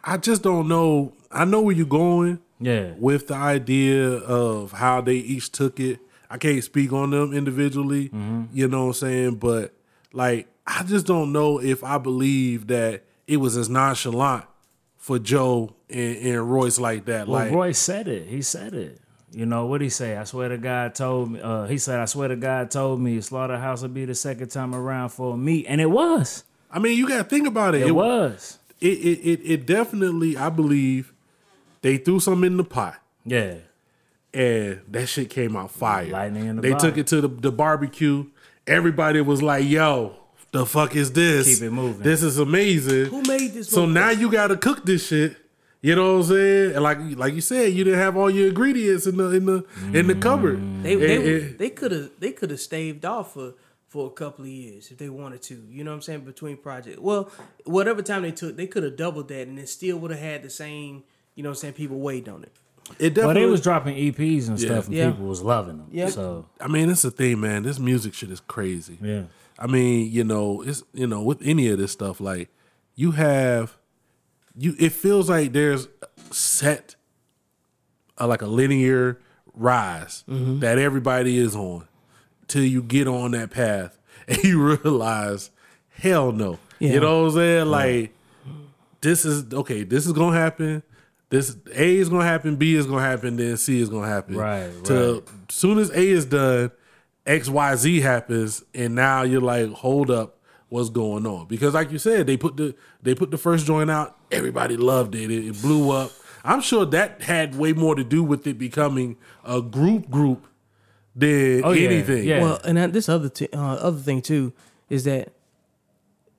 I just don't know. I know where you're going. Yeah. with the idea of how they each took it. I can't speak on them individually, you know what I'm saying? But like, I just don't know if I believe that it was as nonchalant for Joe and, and Royce like that. Well, like, Royce said it. He said it. You know what he say? I swear to God told me. Uh, he said, "I swear to God told me Slaughterhouse would be the second time around for me," and it was. I mean, you got to think about it. It, was. It, it, it, it definitely, I believe, they threw some in the pot. Yeah. and that shit came out fire. Lightning in the they bottle. took it to the, the barbecue. Everybody was like, "Yo, the fuck is this? Keep it moving. This is amazing." Who made this? So motherfucker? now you got to cook this shit. You know what I'm saying? And like like you said, you didn't have all your ingredients in the in the in the cupboard. Mm. they And- they they could have they could have staved off for for a couple of years if they wanted to. You know what I'm saying? Between projects, well, whatever time they took, they could have doubled that, and it still would have had the same. You know what I'm saying? People waiting on it. it definitely. But definitely they was dropping EPs and Yeah. stuff, and Yeah. people was loving them. Yeah. So I mean, it's a thing, man. This music shit is crazy. yeah. I mean, you know, it's you know, with any of this stuff, like you have you it feels like there's set uh, like a linear rise that everybody is on till you get on that path and you realize, hell no. Yeah. You know what I'm saying? Like this is okay, this is gonna happen. This A is gonna happen, B is gonna happen, then C is gonna happen. Right, Till right. soon as A is done, X, Y, Z happens, and now you're like, hold up, what's going on. Because like you said, they put the they put the first joint out, everybody loved it. It, it blew up. I'm sure that had way more to do with it becoming a group group than Oh, yeah, anything. yeah. Well, and this other t- uh, other thing too is that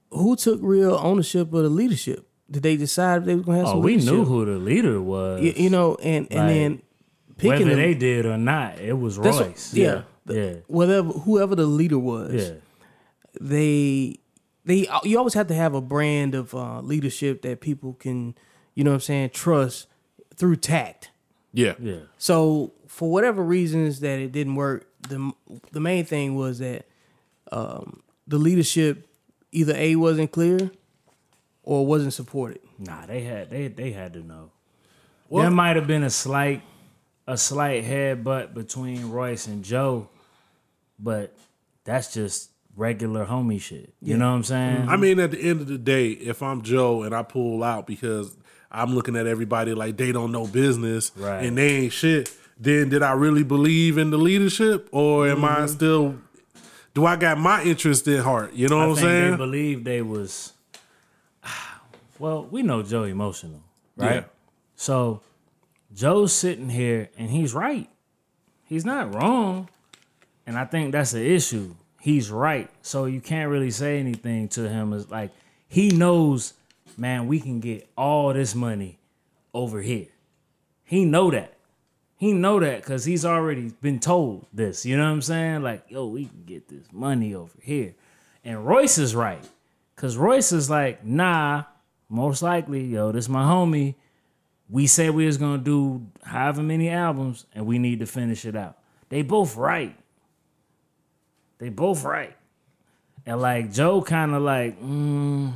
who took real ownership of the leadership? Did they decide they were gonna have some? Oh, we leadership? knew who the leader was. Y- you know, and and Like, then picking Whether them, they did or not, it was that's what- Royce. yeah, yeah, whatever whoever the leader was, yeah. they they you always have to have a brand of uh, leadership that people can, you know, what I'm saying, trust through tact. yeah, yeah. So for whatever reasons that it didn't work, the the main thing was that um, the leadership either a wasn't clear or wasn't supported. Nah, they had they they had to know. Well- there might have been a slight a slight headbutt between Royce and Joe, but that's just regular homie shit. You know what I'm saying? I mean, at the end of the day, if I'm Joe and I pull out because I'm looking at everybody like they don't know business Right. and they ain't shit, then did I really believe in the leadership or am I mm-hmm. still? Do I got my interest at heart? You know what I I'm think they saying? believed they was. Well, we know Joe emotional, right? Yeah. So Joe's sitting here and he's right. He's not wrong, and I think that's the issue. He's right, so you can't really say anything to him. It's like he knows, man. We can get all this money over here. He know that. He know that because he's already been told this. You know what I'm saying? Like, yo, we can get this money over here. And Royce is right. Cause Royce is like, nah, most likely, yo, this my homie. We said we was gonna do however many albums and we need to finish it out. They both right. They both right. And like Joe kind of like, mm,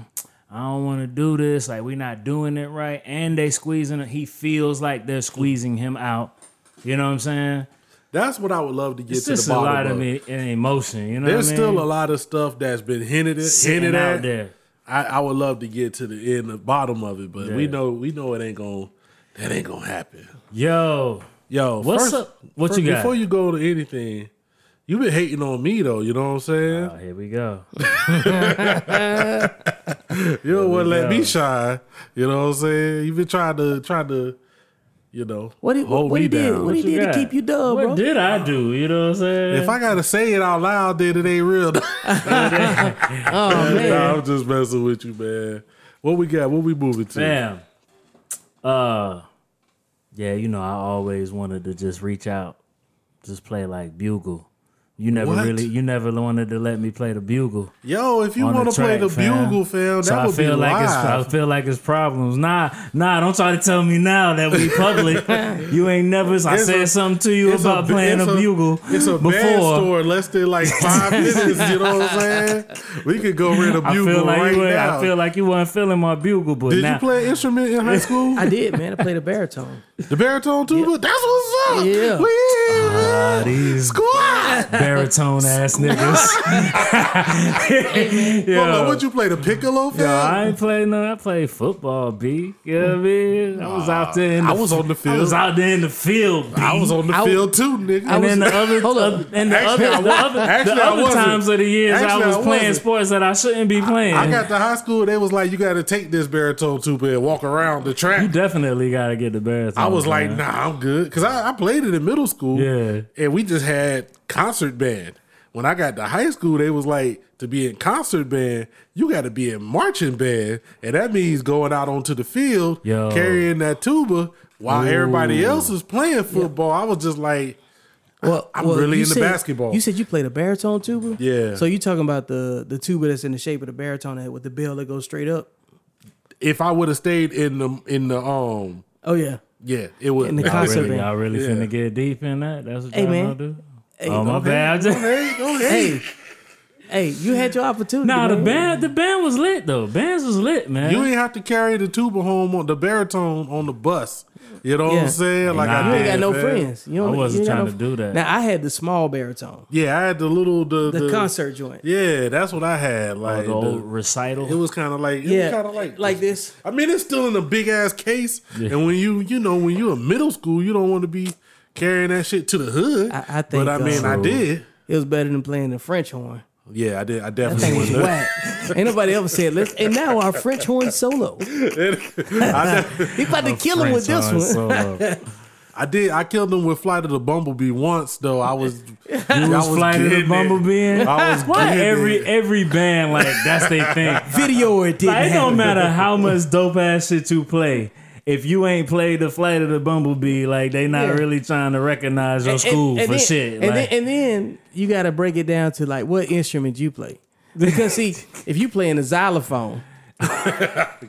I don't want to do this. Like we not doing it right. And they squeezing it. He feels like they're squeezing him out. You know what I'm saying? That's what I would love to get It's to the just a bottom lot of. of emotion. You know There's what I still a lot of stuff that's been hinted at, Sitting hinted out at. there. I, I would love to get to the end, the bottom of it, but we know we know it ain't gonna that ain't gonna happen. Yo, Yo, What's first, up? What first- you got? Before you go to anything, you been hating on me though. You know what I'm saying? oh, here we go. you don't want to let me shine. You know what I'm saying? You been trying to trying to, you know, What he hold what me he did? down. What he What you did to keep you dub, What bro? did I do? You know what I'm saying? if I gotta say it out loud, then it ain't real. oh man, nah, I'm just messing with you, man. What we got? What we moving to? Bam. Uh, yeah, you know, I always wanted to just reach out, just play like bugle. You never What? really, you never wanted to let me play the bugle. Yo, if you want to play the fam. bugle, fam, that So I would feel be like it's, I feel like it's problems. Nah, nah, don't try to tell me now that we public. you ain't never. I said a- something to you It's about playing it's a, bugle It's a band before. store less than like five minutes. You know what I'm saying? We could go rent a bugle feel like right you. now. I feel like you weren't feeling my bugle, but Did now you play an instrument in high school? I did, man. I played a baritone. The baritone tuba. That's what's up. Yeah. we Ah, these squad. baritone ass niggas. Hold on, what you play? The piccolo, fam? Yo, I ain't playing no. I played football, B. You know what I mean? I was out there. In the, I was on the field. I was out there in the field. B. I was on the I- field too, nigga. And then the other, hold up. and the Actually, other, I the other, actually, the other times of the years Actually, I was I playing sports that I shouldn't be playing. I got to high school. They was like, you got to take this baritone tuba and walk around the track. you definitely got to get the baritone. I was like, man. nah, I'm good. Because I, I played it in middle school. Yeah. And we just had concert band. When I got to high school, they was like, to be in concert band, you got to be in marching band. And that means going out onto the field, Yo. carrying that tuba while everybody else is playing football. I was just like, Well, I'm well, really into said- basketball. You said you played a baritone tuba. Yeah. So you talking about the the tuba that's in the shape of the baritone head with the bell that goes straight up? if I would have stayed in the, in the, um, Oh yeah. Yeah, it was. In the Y'all concert really, band. y'all really Yeah. finna get deep in that? That's what y'all man. gonna do? Hey, oh my go bad. I just- Hey, go ahead. Hey, hey, you had your opportunity. Nah, the band, the band was lit though. Bands was lit, man. You ain't have to carry the tuba home on the baritone on the bus. You know what I'm saying? Like Nah. I You ain't got no man. friends. You don't, I wasn't you ain't got trying to do that. Now I had the small baritone, Yeah, I had the little the the, concert joint. Yeah, that's what I had. Oh, Like the old the- recital. it was kind of like it Yeah, kind of like like this. I mean, it's still in a big ass case, and when you you know when you're in middle school, you don't want to be carrying that shit to the hood. I- I think, but I mean, I did. It was better than playing the French horn. Yeah, I did. I definitely That definitely thing was was. whack. Ain't nobody ever said, let's, and now our French horn solo. I, did- He about to kill him with this one. I did. I killed him with Flight of the Bumblebee once, though. I was. You was flying to the getting it. bumblebee. in? I was Why every it. every band like that's their thing? Video or it didn't Like, it don't matter how much dope ass shit you play. If you ain't played the flight of the bumblebee, like they not Yeah. really trying to recognize your And- school and for then, shit. And, like, then, and then you got to break it down to like what instrument you play. Because see, if you playing a xylophone,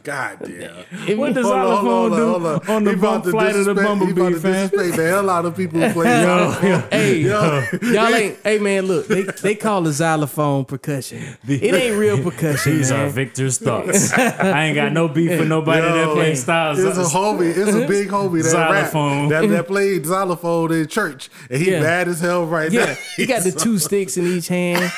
God damn. if what does Hold xylophone hold on, do hold on. on the He about bump to flight of the disrespect- he about bumblebee, to fam? disrespect the hell out of people who play xylophone. hey, y'all ain't. Hey man, look, they they call the xylophone percussion. It ain't real percussion. These man. are Victor's thoughts. I ain't got no beef with nobody that plays styles. It's a homie. It's a big homie that Xylophone. rap that, that played xylophone in church, and he Yeah. bad as hell right Yeah, now. you got the two sticks in each hand.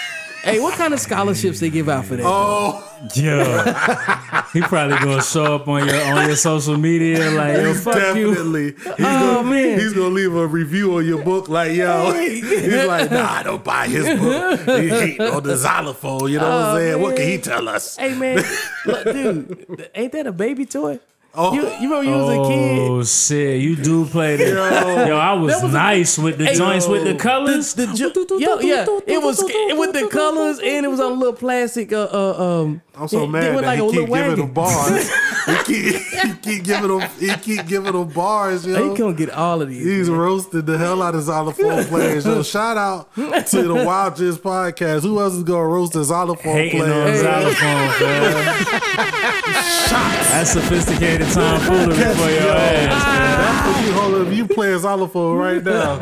Hey, what kind of scholarships they give out for that? Oh, Yeah, he probably gonna show up on your on your social media like yo fuck you. definitely. He's Oh, gonna, man. he's gonna leave a review on your book, like yo. He's like, nah, I don't buy his book. He hate on the xylophone. You know what Oh, I'm saying? What can he tell us? Hey man, look, dude, ain't that a baby toy? Oh. You, you remember you was a kid? Oh shit, you do play that. Yo, I was, That was a- nice with the Hey, joints with the colors. The, ju- yo, yeah, it was with the colors and it was on a little plastic. Uh, uh um, I'm so it- mad it that like he a keep giving them bars. he, keep, he keep giving them. He keep giving them bars, Hey, yo. you gonna get all of these. He's man. roasted the hell out of xylophone players. Yo, shout out to the Wild Jizz podcast. Who else is gonna roast a xylophone Hating on player? xylophone, fam. That's sophisticated tomfoolery for your ass. Ah. That's what you hold up. You playing xylophone right now.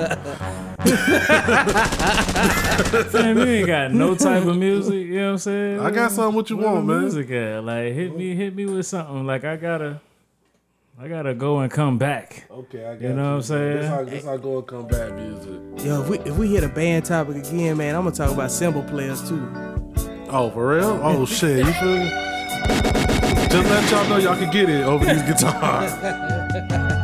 Man, you ain't got no type of music. You know what I'm saying? I got something what you Where want, the man. Music at? Like hit me, hit me with something. Like I gotta, I gotta go and come back. Okay, I got You know what I'm saying? This how, this how go and come back music. Yo, if we if we hit a band topic again, man, I'm gonna talk about cymbal players too. Oh, for real? Oh shit, you feel me? Just let y'all know y'all can get it over these guitars.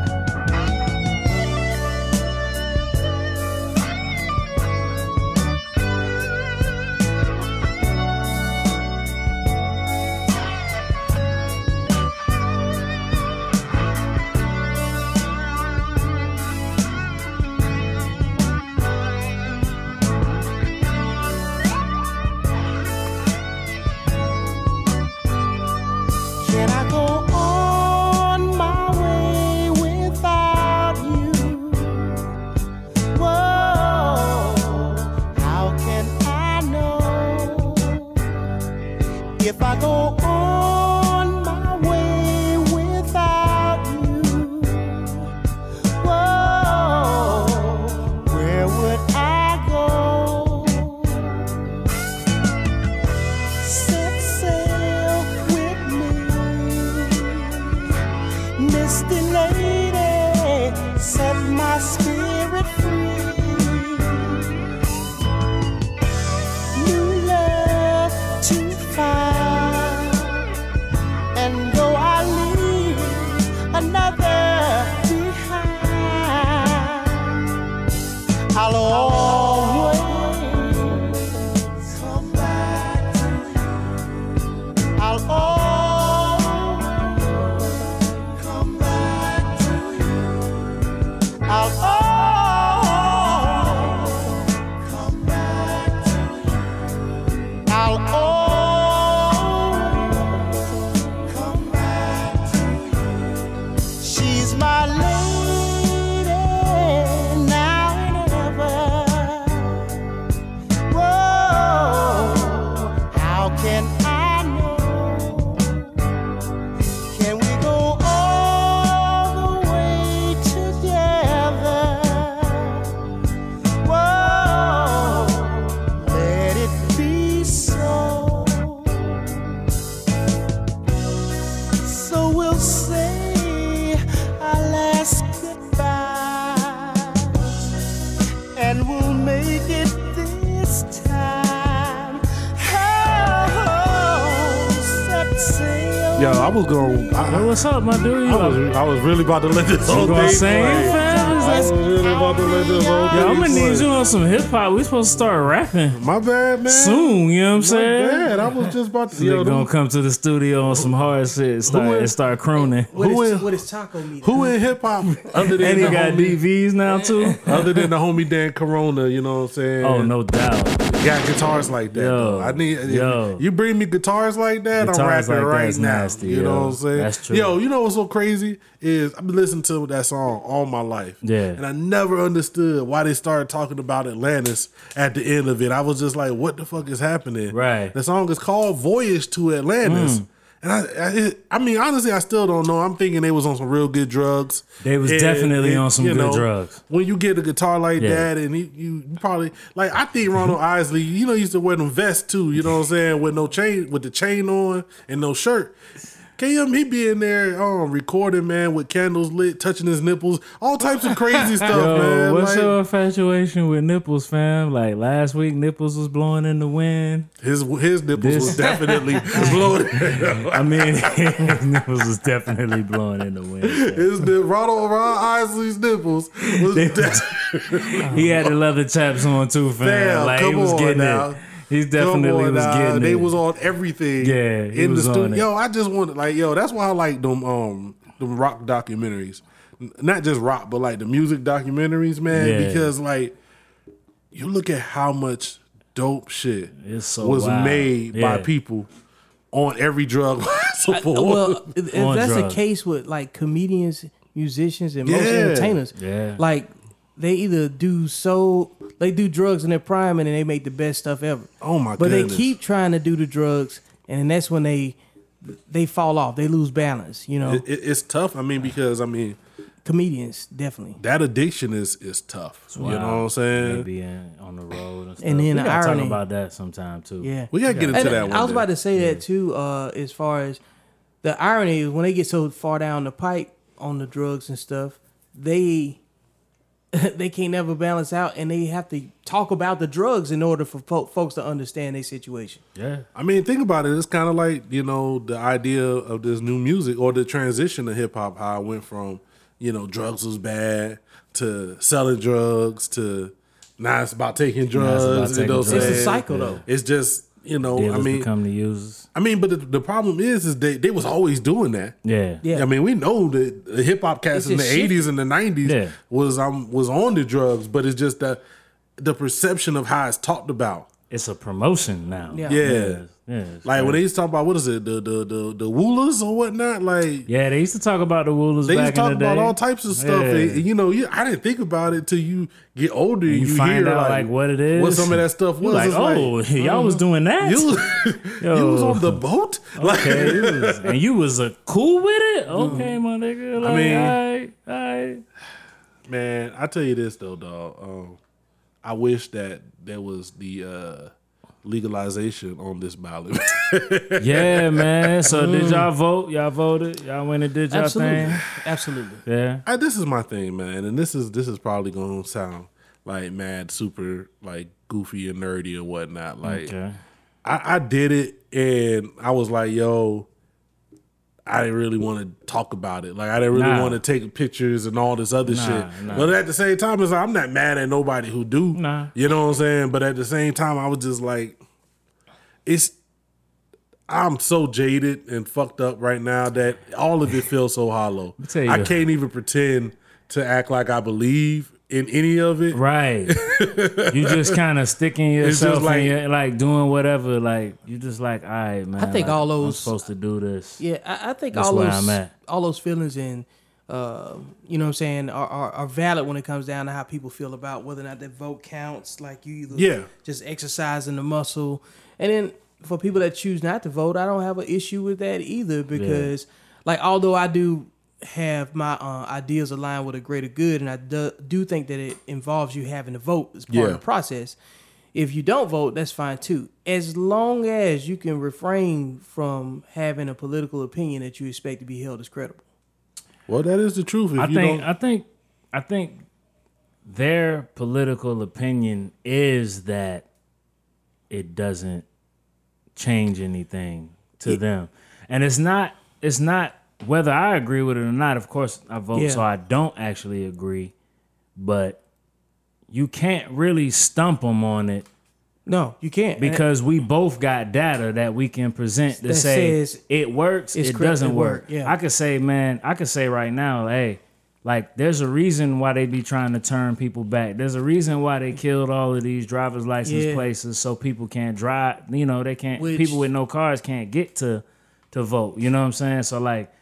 what's up, my dude? I was. I was really about to let this whole you gonna thing sing, play. fam? Is was really about to let this whole Yo, thing I'm gonna need play. you on some hip hop. We supposed to start rapping My bad, man. soon. You know what I'm My saying? bad. I was just about to. They Yo, gonna come to the studio on some hard shit and start, Who is- and start crooning. What Who is, is- what is taco meat? who in hip hop other than And he got homie, DVs now too. other than the homie Dan Corona? You know what I'm saying? Oh no doubt. Got guitars like that. Yo, though. I need yo. you bring me guitars like that. Guitars I'm rapping like right now. nasty, you know what I'm saying? That's true. Yo, you know what's so crazy is I've been listening to that song all my life. Yeah. and I never understood why they started talking about Atlantis at the end of it. I was just like, what the fuck is happening? Right. The song is called "Voyage to Atlantis." Mm. And I, I, I mean, honestly, I still don't know. I'm thinking they was on some real good drugs. They was definitely on some good drugs. When you get a guitar like Yeah. that, and he, you probably like, I think Ronald Isley, you know, used to wear them vests too. You know what I'm saying? With no chain, with the chain on and no shirt. KM, he be in there um, recording, man, with candles lit, touching his nipples, all types of crazy stuff, Yo, man. what's Like, your infatuation with nipples, fam? Like last week, nipples was blowing in the wind. his his nipples This- was definitely blowing. I mean, his nipples was definitely blowing in the wind. fam. his Ronald Ron Isley's nipples was de- He had the leather chaps on too, fam. Damn, like he was getting now. it. He Come definitely on was now. getting They it. was on everything. Yeah, he in the was on studio. it. Yo, I just wanted like yo. That's why I like them um them rock documentaries, not just rock, but like the music documentaries, man. Yeah. Because like you look at how much dope shit so was wild. made by people on every drug possible. well, if if that's drugs. the case with like comedians, musicians, and most Yeah. entertainers, Yeah. like they either do so they do drugs in their prime and then they make the best stuff ever. Oh, my god. But goodness. they keep trying to do the drugs, and then that's when they they fall off. They lose balance. You know, It- it- it's tough. I mean, because I mean comedians definitely. that addiction is is tough. You know what I'm saying? Maybe on the road and stuff. And then we the gotta irony- talk about that sometime too. Yeah, We gotta get into And that one. I was day. about to say that too. Uh, as far as the irony is, when they get so far down the pipe on the drugs and stuff, they they can't never balance out, and they have to talk about the drugs in order for fo- folks to understand their situation. yeah. I mean, think about it. It's kind of like you know the idea of this new music or the transition to hip hop. How it went from you know drugs was bad to selling drugs to now it's about taking drugs. about you taking know drugs. It's a saying? cycle, though. It's just you know. Dealers I mean, become the users. I mean, but the, the problem is, is they they was always doing that. Yeah. Yeah. I mean, we know that the hip hop cats It's in the just '80s and the '90s Yeah. was um was on the drugs, but it's just that the perception of how it's talked about. It's a promotion now. Yeah. Yeah. Yeah. it's Like when they used to talk about what is it, the the the the woolers or whatnot, like Yeah, they used to talk about the Woolers they back used to talk about day. all types of stuff. Yeah. And, you know, you, I didn't think about it till you get older. and you, you, find hear out like, what it is. what some of that stuff was. like, It's oh, y'all was doing that. you, Yo. you was on the boat. Like, okay, was- and you was uh, cool with it. Okay, my nigga. Like, mean- all right, all right. man, I tell you this though, dog. Um, I wish that there was the uh, legalization on this ballot. Yeah, man. So did y'all vote? Y'all voted. Y'all went and did y'all Absolutely, thing. absolutely. Yeah. I, this is my thing, man, and this is this is probably gonna sound like mad, super, like goofy and nerdy and whatnot. Like, Okay. I, I did it, and I was like, yo. I didn't really want to talk about it. Like I didn't really Nah. want to take pictures and all this other Nah, shit. nah. But at the same time, it's like, I'm not mad at nobody who do. Nah. You know what I'm saying? But at the same time, I was just like, it's. I'm so jaded and fucked up right now that all of it feels so hollow. I can't even pretend to act like I believe in any of it. Right. you just kind of sticking yourself like- like, in your, like doing whatever. Like you just like, all right, man. I think like, all I'm those- supposed to do this. Yeah, I, I think That's all where those I'm at. all those feelings and uh, you know what I'm saying are, are, are valid when it comes down to how people feel about whether or not their vote counts. Like you either Yeah. just exercising the muscle, and then for people that choose not to vote, I don't have an issue with that either because like although I do have my uh, ideas aligned with a greater good, and I do, do think that it involves you having to vote as part Yeah. of the process. If you don't vote, that's fine too. As long as you can refrain from having a political opinion that you expect to be held as credible. Well, that is the truth. If I you think don't, I think I think their political opinion is that it doesn't change anything to them. And it's not it's not whether I agree with it or not, of course I vote Yeah. so I don't actually agree. but you can't really stump them on it No, you can't because we both got data that we can present to That say says it works, it doesn't work. work, yeah. I could say, man, I could say right now, hey, like there's a reason why they be trying to turn people back. There's a reason why they killed all of these driver's license Yeah. places so people can't drive. You know, they can't. Which- people with no cars can't get to to vote. You know what I'm saying? So like,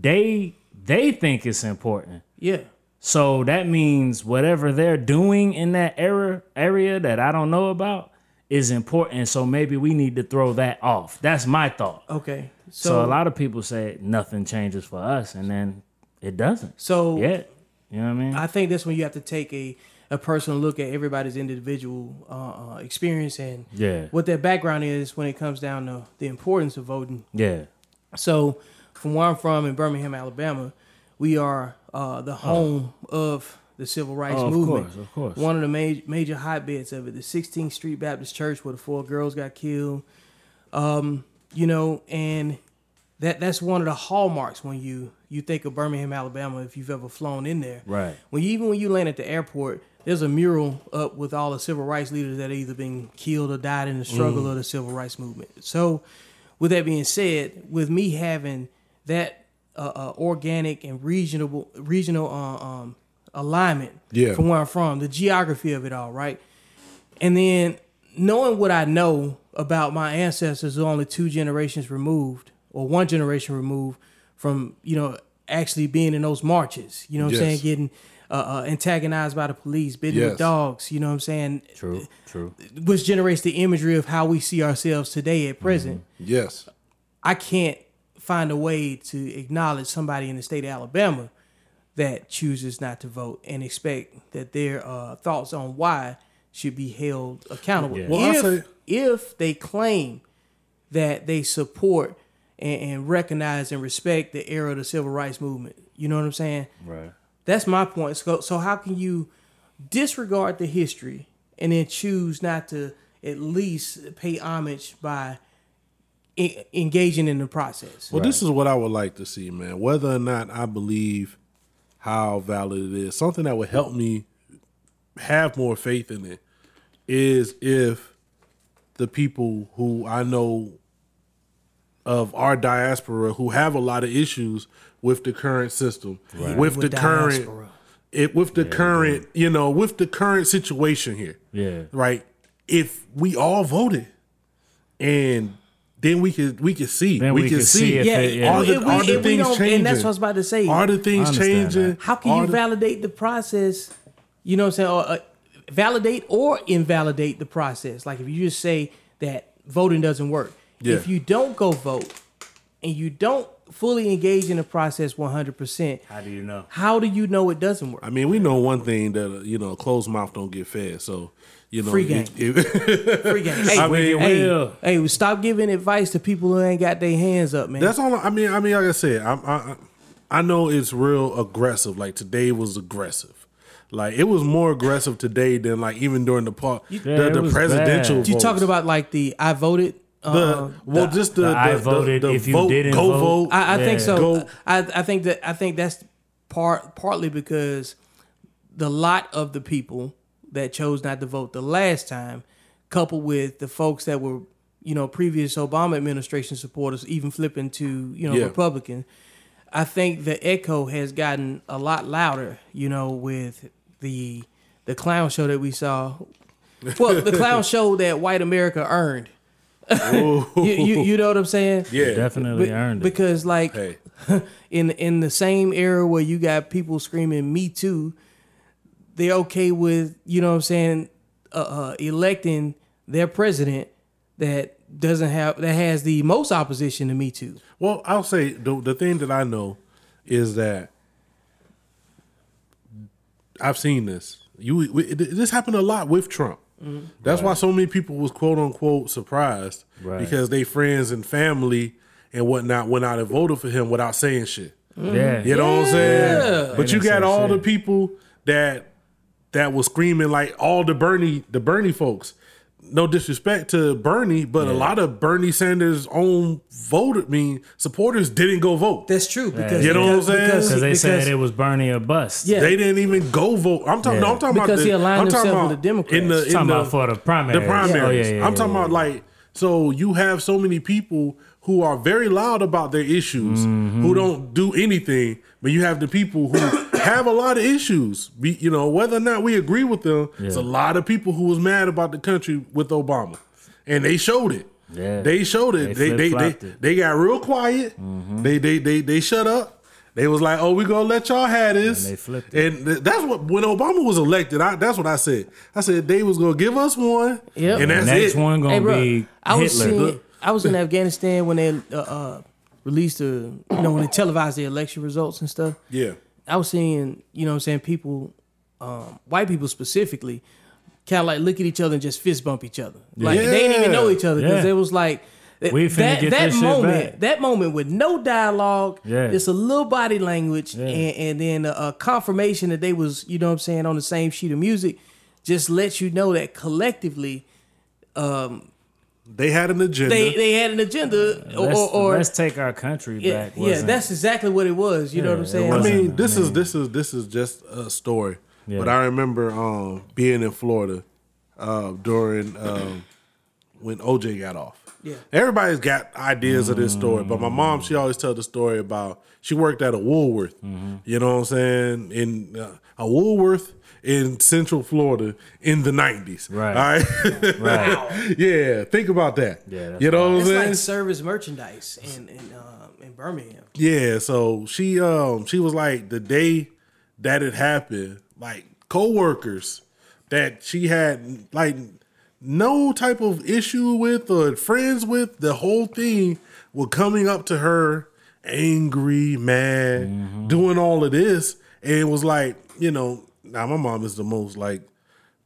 they they think it's important. yeah. So that means whatever they're doing in that era area that I don't know about is important. So maybe we need to throw that off. That's my thought. Okay. So, So, a lot of people say nothing changes for us, and then it doesn't. so Yeah, you know what I mean? I think that's when you have to take a a personal look at everybody's individual uh, uh, experience and Yeah. what their background is when it comes down to the importance of voting. yeah, So, from where I'm from in Birmingham, Alabama, we are uh, the home of the civil rights Oh, of movement. course, of course. One of the major major hotbeds of it, the 16th Street Baptist Church, where the four girls got killed. Um, you know, and that that's one of the hallmarks when you you think of Birmingham, Alabama. If you've ever flown in there, Right. When you, even when you land at the airport, there's a mural up with all the civil rights leaders that either been killed or died in the struggle Mm. of the civil rights movement. So, with that being said, with me having that uh, uh, organic and regional regional uh, um, alignment Yeah. from where I'm from, the geography of it all, right? And then knowing what I know about my ancestors who are only two generations removed or one generation removed from, you know, actually being in those marches, you know what I'm saying? Getting uh, uh, antagonized by the police, bitten Yes. with dogs, you know what I'm saying? true, true. Which generates the imagery of how we see ourselves today at present. Yes. I can't find a way to acknowledge somebody in the state of Alabama that chooses not to vote and expect that their uh, thoughts on why should be held accountable. Yeah. Well, if, say- if they claim that they support and, and recognize and respect the era of the civil rights movement, you know what I'm saying? Right. That's my point. So, so how can you disregard the history and then choose not to at least pay homage by e- engaging in the process? Well, this is what I would like to see, man. Whether or not I believe how valid it is, something that would help me have more faith in it is if the people who I know of our diaspora who have a lot of issues with the current system, with, With the current, it with the current, you know, with the current situation here, Yeah. right? If we all voted, and then we could we could see Then we, we could could see, see if Yeah, it- yeah. are the, if we- are the things don't- changing? and that's what I was about to say. Are the things changing? that. How can Are you the- validate the process? You know what I'm saying? Or, uh, validate or invalidate the process. Like if you just say that voting doesn't work. Yeah. If you don't go vote and you don't fully engage in the process 100%, How do you know? how do you know it doesn't work? I mean, we know one thing that uh, you know, closed mouth don't get fed. So you know, Free it- game. it- Free game. Hey, I mean, hey, will. hey, stop giving advice to people who ain't got their hands up, man. that's all. I mean, I mean, like I said, I, I I know it's real aggressive. Like today was aggressive. Like it was more aggressive today than like even during the part Yeah, the, it the presidential. you talking about like the I voted? the Uh, well, just the, the the, I voted the if you vote, didn't go vote. vote. I, I think so. Go- I, I think that I think that's part partly because the lot of the people that chose not to vote the last time, coupled with the folks that were you know previous Obama administration supporters, even flipping to you know Yeah. Republican. I think the echo has gotten a lot louder. You know, with the the clown show that we saw. Well, the clown show that white America earned. you, you, you know what I'm saying? yeah, Definitely Be- earned it. because like Hey, in in the same era where you got people screaming "Me Too," they're okay with you know what I'm saying, uh, uh, electing their president that doesn't have that has the most opposition to Me Too. Well, I'll say the the thing that I know is that I've seen this. You we, this happened a lot with Trump. That's why so many people was quote unquote surprised Right. because they friends and family and whatnot went out and voted for him without saying shit. yeah. You know what I'm saying? But They you got all shit. the people that that was screaming like all the Bernie the Bernie folks no disrespect to Bernie, but a lot of Bernie Sanders' own voted I mean supporters, didn't go vote. That's true because You know what I'm saying? because, Because they because- said it was Bernie or bust. Yeah. They didn't even go vote. I'm talking. Yeah. No, I'm talking Because about he the, aligned I'm talking himself about with the Democrats. in the in Talking the, about for the primaries. the primaries. Oh, yeah, yeah, I'm yeah, talking yeah. about like so you have so many people who are very loud about their issues Mm-hmm. who don't do anything, but you have the people who have a lot of issues. Be, you know whether or not we agree with them, it's a lot of people who was mad about the country with Obama, and they showed it. Yeah. They showed it. They They they they, flip-flopped they, it. Mm-hmm. got real quiet. They they they they shut up. They was like, "Oh, we gonna let y'all have this." And they flipped And th- that's what when Obama was elected. I, that's what I said. I said they was gonna give us one, Yep. and that's Next it. one gonna Hey, bro, be I was Hitler. seeing, I was in Afghanistan when they uh, uh, released the, you know, when they televised the election results and stuff. Yeah, I was seeing, you know, what I'm saying people, um, white people specifically, kind of like look at each other and just fist bump each other. Like they didn't even know each other because Yeah. it was like. th- We finna that, that shit moment, that moment with no dialogue, Yeah. it's a little body language, and, and then a, a confirmation that they was, you know, what I'm saying, on the same sheet of music, just lets you know that collectively, they had an agenda. they they had an agenda or, Let's, or, or let's take our country yeah, back. yeah, wasn't- that's exactly what it was. You know what I'm saying? I wasn't- mean, this is this is this is just a story. Yeah. But I remember um, being in Florida uh, during um, when OJ got off. Yeah. Everybody's got ideas of this story, but my mom, she always tell the story about she worked at a Woolworth. You know what I'm saying? In uh, a Woolworth in Central Florida in the 90s. Right. All right. Right. yeah. Think about that. Yeah, that's You know what I'm saying? like service merchandise in in, uh, in Birmingham. Yeah, so she um she was like the day that it happened, like coworkers that she had like no type of issue with or friends with, the whole thing were coming up to her angry, mad, Mm-hmm. doing all of this. And it was like, you know, now my mom is the most like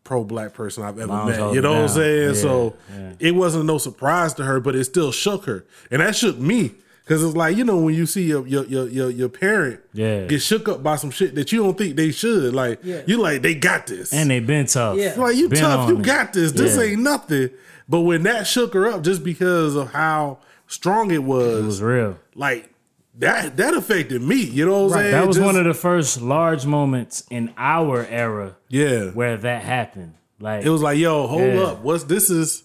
pro black person I've ever Mom's met. You know what I'm saying? Yeah, so yeah. it wasn't no surprise to her, but it still shook her, and that shook me because it's like you know when you see your your your your, your parent Yeah. get shook up by some shit that you don't think they should. Like Yeah. you like they got this, and they been tough. Yeah. like you Been tough, you it. got this. This Yeah. ain't nothing. But when that shook her up, just because of how strong it was, It was real. like that that affected me. You know what I'm saying? That was Just- one of the first large moments in our era yeah. where that happened. Like It was like, yo, hold Yeah. up, what's this is.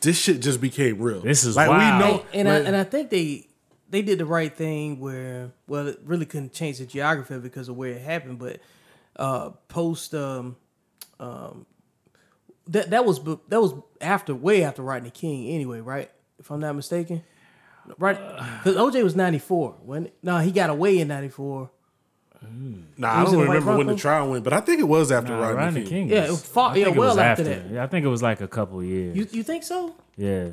This shit just became real. This is like wild. we know, and like- I and I think they they did the right thing where well it really couldn't change the geography because of where it happened, but uh post um um that that was bu- that was after way after Rodney King anyway, right? If I'm not mistaken. Right, because OJ was 94. When no, he got away in 94. Nah, I don't in White remember when the trial went, but I think it was after Nah, Rodney, Rodney King. King. Yeah, it was- fought- I think yeah, it was well after that. Yeah, I think it was like a couple years. You you think so? yeah,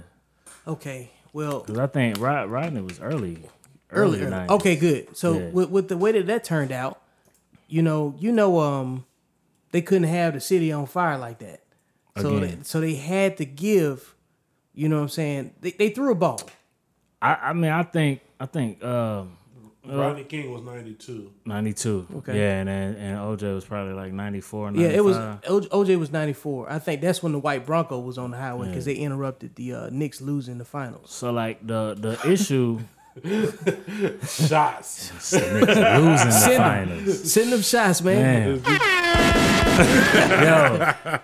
Okay, well because I think Rod, Rodney was early, earlier. earlier. Okay, good. So Yeah. with, with the way that that turned out, you know, you know, um, they couldn't have the city on fire like that. So they, Again. so they had to give, you know, what I'm saying they, they threw a ball. I, I mean, I think, I think, um, Rodney King was ninety two. ninety two. Okay. Yeah, and then and OJ was probably like 94, Yeah, it was OJ was 94. I think that's when the white Bronco was on the highway because they interrupted the uh, Knicks losing the finals. So like the the issue, Shots. losing the Send 'em. finals. Send them shots, man. Man. Yo.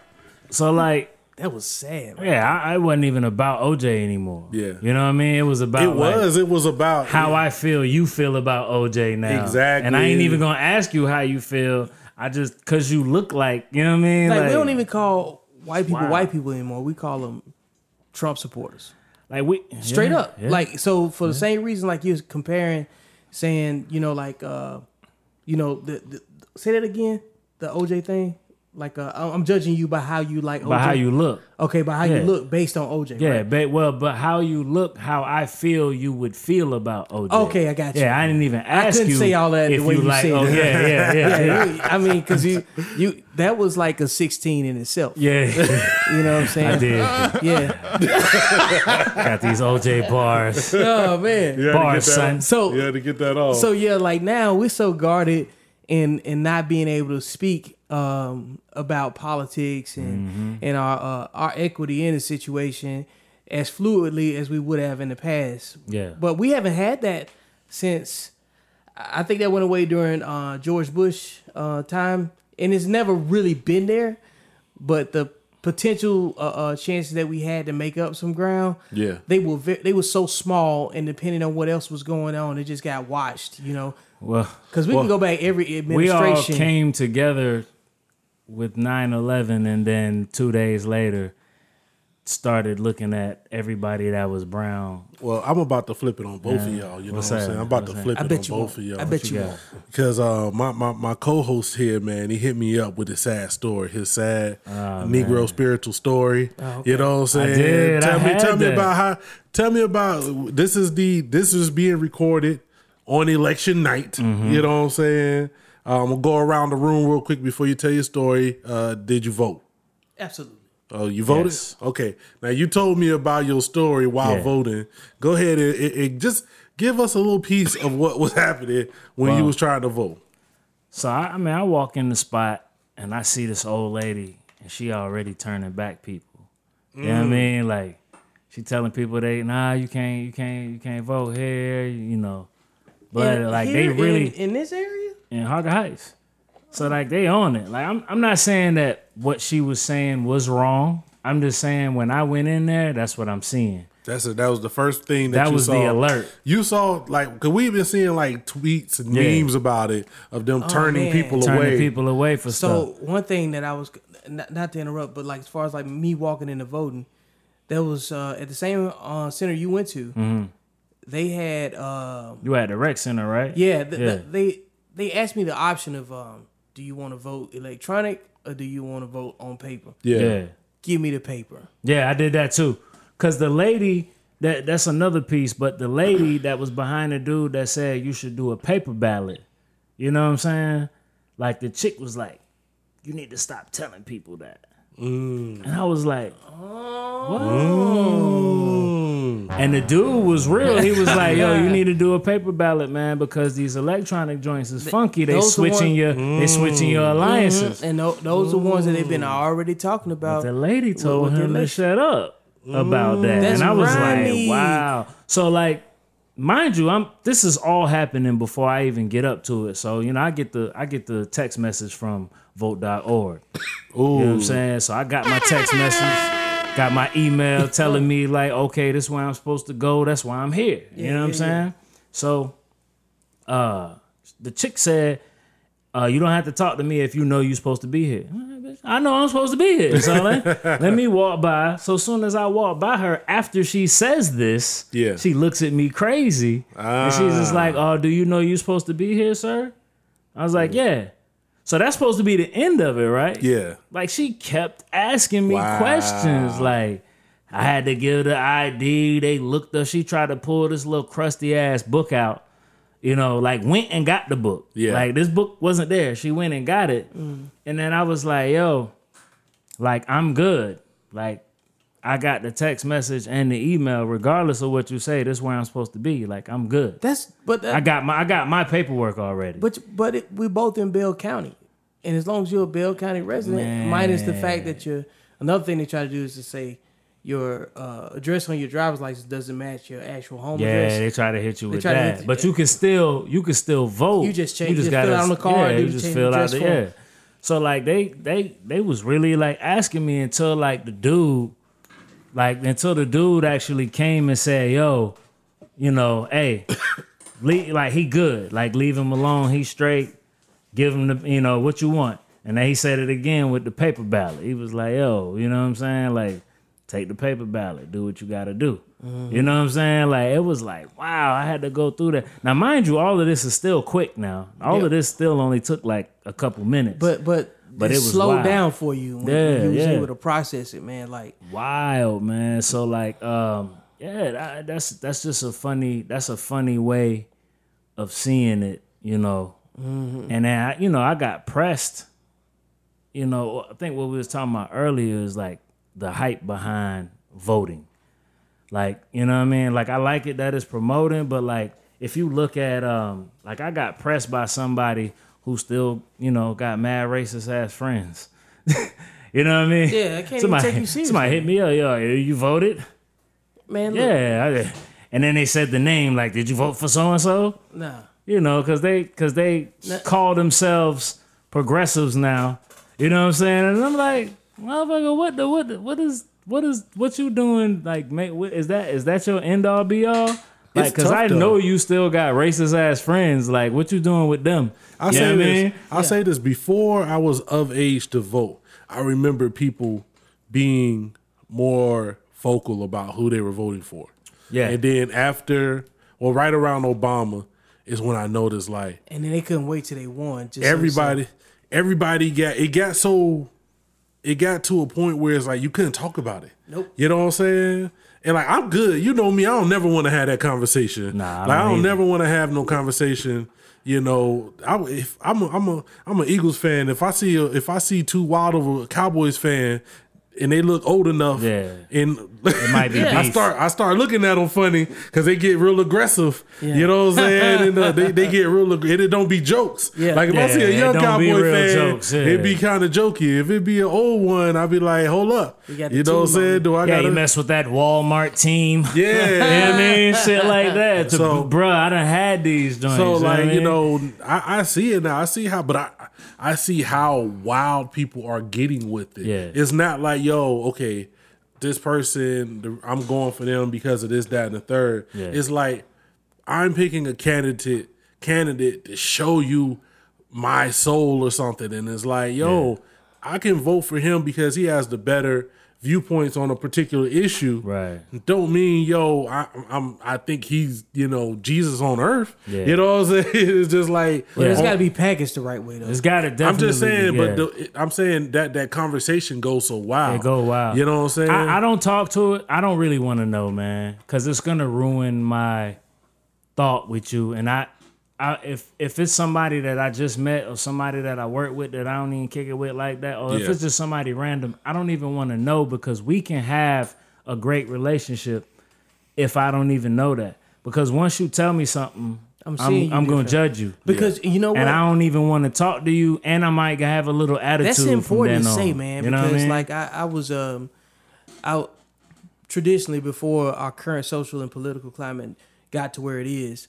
So like, That was sad. Man. yeah, I, I wasn't even about OJ anymore. Yeah. You know what I mean? It was about It like, was. it was about how I feel you feel about OJ now. Exactly. And I ain't even gonna ask you how you feel. I just cause you look like, you know what I mean? Like, we don't even call white people Wow. white people anymore. We call them Trump supporters. like we straight yeah, up yeah. like so for the same reason like you're comparing saying you know like uh you know the, the say that again the oj thing like uh I- i'm judging you by how you like OJ. by how you look. okay by how Yeah. you look based on oj Yeah, right? but well, but how you look, how I feel you would feel about OJ. Okay, I got you. Yeah, I didn't even ask I couldn't you say all that the way you you like. said Oh it. yeah, yeah, yeah, yeah. yeah, I mean, because you, you, that was like a sixteen in itself. Yeah, You know what I'm saying? I did. Yeah. Got these OJ bars. Oh man. You had to Bars, son. So- you had to get that off. So yeah, like now we're so guarded in in not being able to speak um, about politics and Mm-hmm. and our uh, our equity in the situation as fluidly as we would have in the past. Yeah. But we haven't had that since I think that went away during uh, George Bush uh, time, and it's never really been there. But the potential uh, uh, chances that we had to make up some ground, Yeah. they were ve- they were so small, and depending on what else was going on, it just got watched. You know, Well, because we well, can go back every administration. we all came together with 9-11 and then two days later started looking at everybody that was brown Well, I'm about to flip it on both of y'all. You know What's what I'm saying? I'm about What's to flip I it bet on you both won't. of y'all. I bet you you won't. Because uh, my, my, my co-host here, man, he hit me up with a sad story, his sad Negro spiritual story. You know what I'm saying? did. I Tell me, had tell me about how. Tell me about this is the this is being recorded on election night. Mm-hmm. You know what I'm saying? Um, we'll go around the room real quick before you tell your story. Uh, did you vote? Absolutely. Oh, you voted? Yes. Okay. Now you told me about your story while Yeah. voting. Go ahead and and- and just give us a little piece of what was happening when you was trying to vote. So I, I mean, I walk in the spot and I see this old lady, and she already turning back people. You know what I mean? Like she telling people they nah, you can't, you can't, you can't vote here. You know, but And like they really in, in this area. in Harker Heights. So like they on it. Like I'm, I'm not saying that what she was saying was wrong. I'm just saying when I went in there, that's what I'm seeing. That's it. That was the first thing that, That you was saw. the alert. You saw like because we've been seeing like tweets and Yeah. memes about it of them turning man. people Turning away. people away for So stuff. one thing that I was not, not to interrupt, but like as far as like me walking into voting, there was uh, at the same uh, center you went to. Mm-hmm. They had uh, You at the rec center, right? yeah, th- Yeah. th- they they asked me the option of um, do you want to vote electronic or do you want to vote on paper? yeah. yeah. Give me the paper. Yeah, I did that too. Cause the lady that that's another piece, but the lady that was behind the dude that said you should do a paper ballot. You know what I'm saying? Like the chick was like, "You need to stop telling people that," Mm. and I was like, "What?" Mm. And the dude was real. He was like, "Yo, you need to do a paper ballot, man, because these electronic joints is funky. They those the switching ones- your they switching your mm. alliances." Mm-hmm. And tho- those are the ones that they've been already talking about. The lady told with the him to shut up about that, That's and I was grimy. like, "Wow!" So, like, mind you, I'm this is all happening before I even get up to it. So, you know, I get the I get the text message from Vote.org. You know what I'm saying? So I got my text message, got my email telling me like, okay, this is where I'm supposed to go. That's why I'm here. You know what I'm saying? So, uh, the chick said, uh, you don't have to talk to me if you know you're supposed to be here. I know I'm supposed to be here. So let, let me walk by. So soon as I walk by her, after she says this, Yeah. she looks at me crazy. And she's just like, Oh, do you know you're supposed to be here, sir? I was like, Yeah. So that's supposed to be the end of it, right? Yeah. Like she kept asking me Wow. questions. Like I had to give the ID. They looked up. She tried to pull this little crusty ass book out. You know, like went and got the book. Yeah. Like this book wasn't there. She went and got it. Mm. And then I was like, yo, like I'm good. Like I got the text message and the email, regardless of what you say, this is where I'm supposed to be. Like I'm good. That's but that, I got my I got my paperwork already. But but it, we both in Bell County, and as long as you're a Bell County resident, minus the fact that you're another thing they try to do is to say your uh, address on your driver's license doesn't match your actual home Yeah, address. they try to hit you with that, hit- but you can still you can still vote. You just change- You just fill out on the card, Yeah, do you just fill out the form. yeah. So like they they they was really like asking me until like the dude, like until the dude actually came and said, "Yo, you know, hey, leave, like he good, like leave him alone, he straight, give him the you know what you want." And then he said it again with the paper ballot. He was like, "Yo, you know what I'm saying? Like, take the paper ballot, do what you got to do." You know what I'm saying? Like it was like, wow, I had to go through that. Now, mind you, all of this is still quick. Now, all Yeah. of this still only took like a couple minutes. but but But it, it was slowed wild. down for you when, Yeah, you was yeah. able to process it, man. Like wild, man. So like, um, yeah, that, that's that's just a funny that's a funny way of seeing it, you know. And I, you know, I got pressed. You know, I think what we was talking about earlier is like the hype behind voting. Like, you know what I mean? Like I like it that it's promoting, but like if you look at um like I got pressed by somebody who still, you know, got mad racist ass friends. you know what I mean? Yeah, I can't even somebody, take you seriously. Somebody hit me up, yo, you voted? Man, look, Yeah. I. And then they said the name, like, did you vote for so and so? No. You know, because they because they call themselves progressives now. You know what I'm saying? And I'm like, motherfucker, what the what the, what is what is what you doing? Like, make what, is that is that your end all be all? Like, because tough, I though. know you still got racist ass friends. Like, what you doing with them? I You say know what I this. mean? I say this before I was of age to vote. I remember people being more vocal about who they were voting for. Yeah. And then after, well, right around Obama is when I noticed like And then they couldn't wait till they won. Just so everybody, everybody got it got so, it got to a point where it's like you couldn't talk about it. Nope. You know what I'm saying? And like I'm good. You know me. I don't never want to have that conversation. Nah, I like don't I don't never want to have no conversation. You know, I if I'm a, I'm a I'm an Eagles fan. If I see a, if I see too wild of a Cowboys fan, and they look old enough, Yeah. and it might be I start I start looking at them funny because they get real aggressive. You know what I'm saying? And uh, they they get real and it don't be jokes. Yeah. Like if I see a young Cowboy fan, jokes, yeah. it'd be kind of jokey. If it be an old one, I'd be like, hold up. You You know what I'm saying? Do I Yeah, got you mess with that Walmart team. Yeah, You know what Yeah. I mean? Shit like that. To, So- bruh, I done had these joints. So you know I like you know, I, I see it now. I see how, but I I see how wild people are getting with it. Yeah. It's not like yo, okay, this person, I'm going for them because of this, that, and the third. Yeah. It's like I'm picking a candidate candidate to show you my soul or something, and it's like yo, I can vote for him because he has the better viewpoints on a particular issue Right. don't mean yo I, I'm I think he's you know Jesus on earth. Yeah. You know what I'm saying? It's just like But it's Yeah. got to be packaged the right way though. It's got to definitely. I'm just saying, yeah. but the, I'm saying that that conversation goes so wild. It go wild. You know what I'm saying? I, I don't talk to it. I don't really want to know, man, because it's gonna ruin my thought with you. And I, I, if if it's somebody that I just met or somebody that I work with that I don't even kick it with like that, or if it's just somebody random, I don't even want to know because we can have a great relationship if I don't even know that. Because once you tell me something, I'm I'm, I'm gonna judge you. because you know what? And I don't even want to talk to you, and I might have a little attitude. That's from important to say, on. man. You know what I because mean? like I, I was um out traditionally before our current social and political climate got to where it is.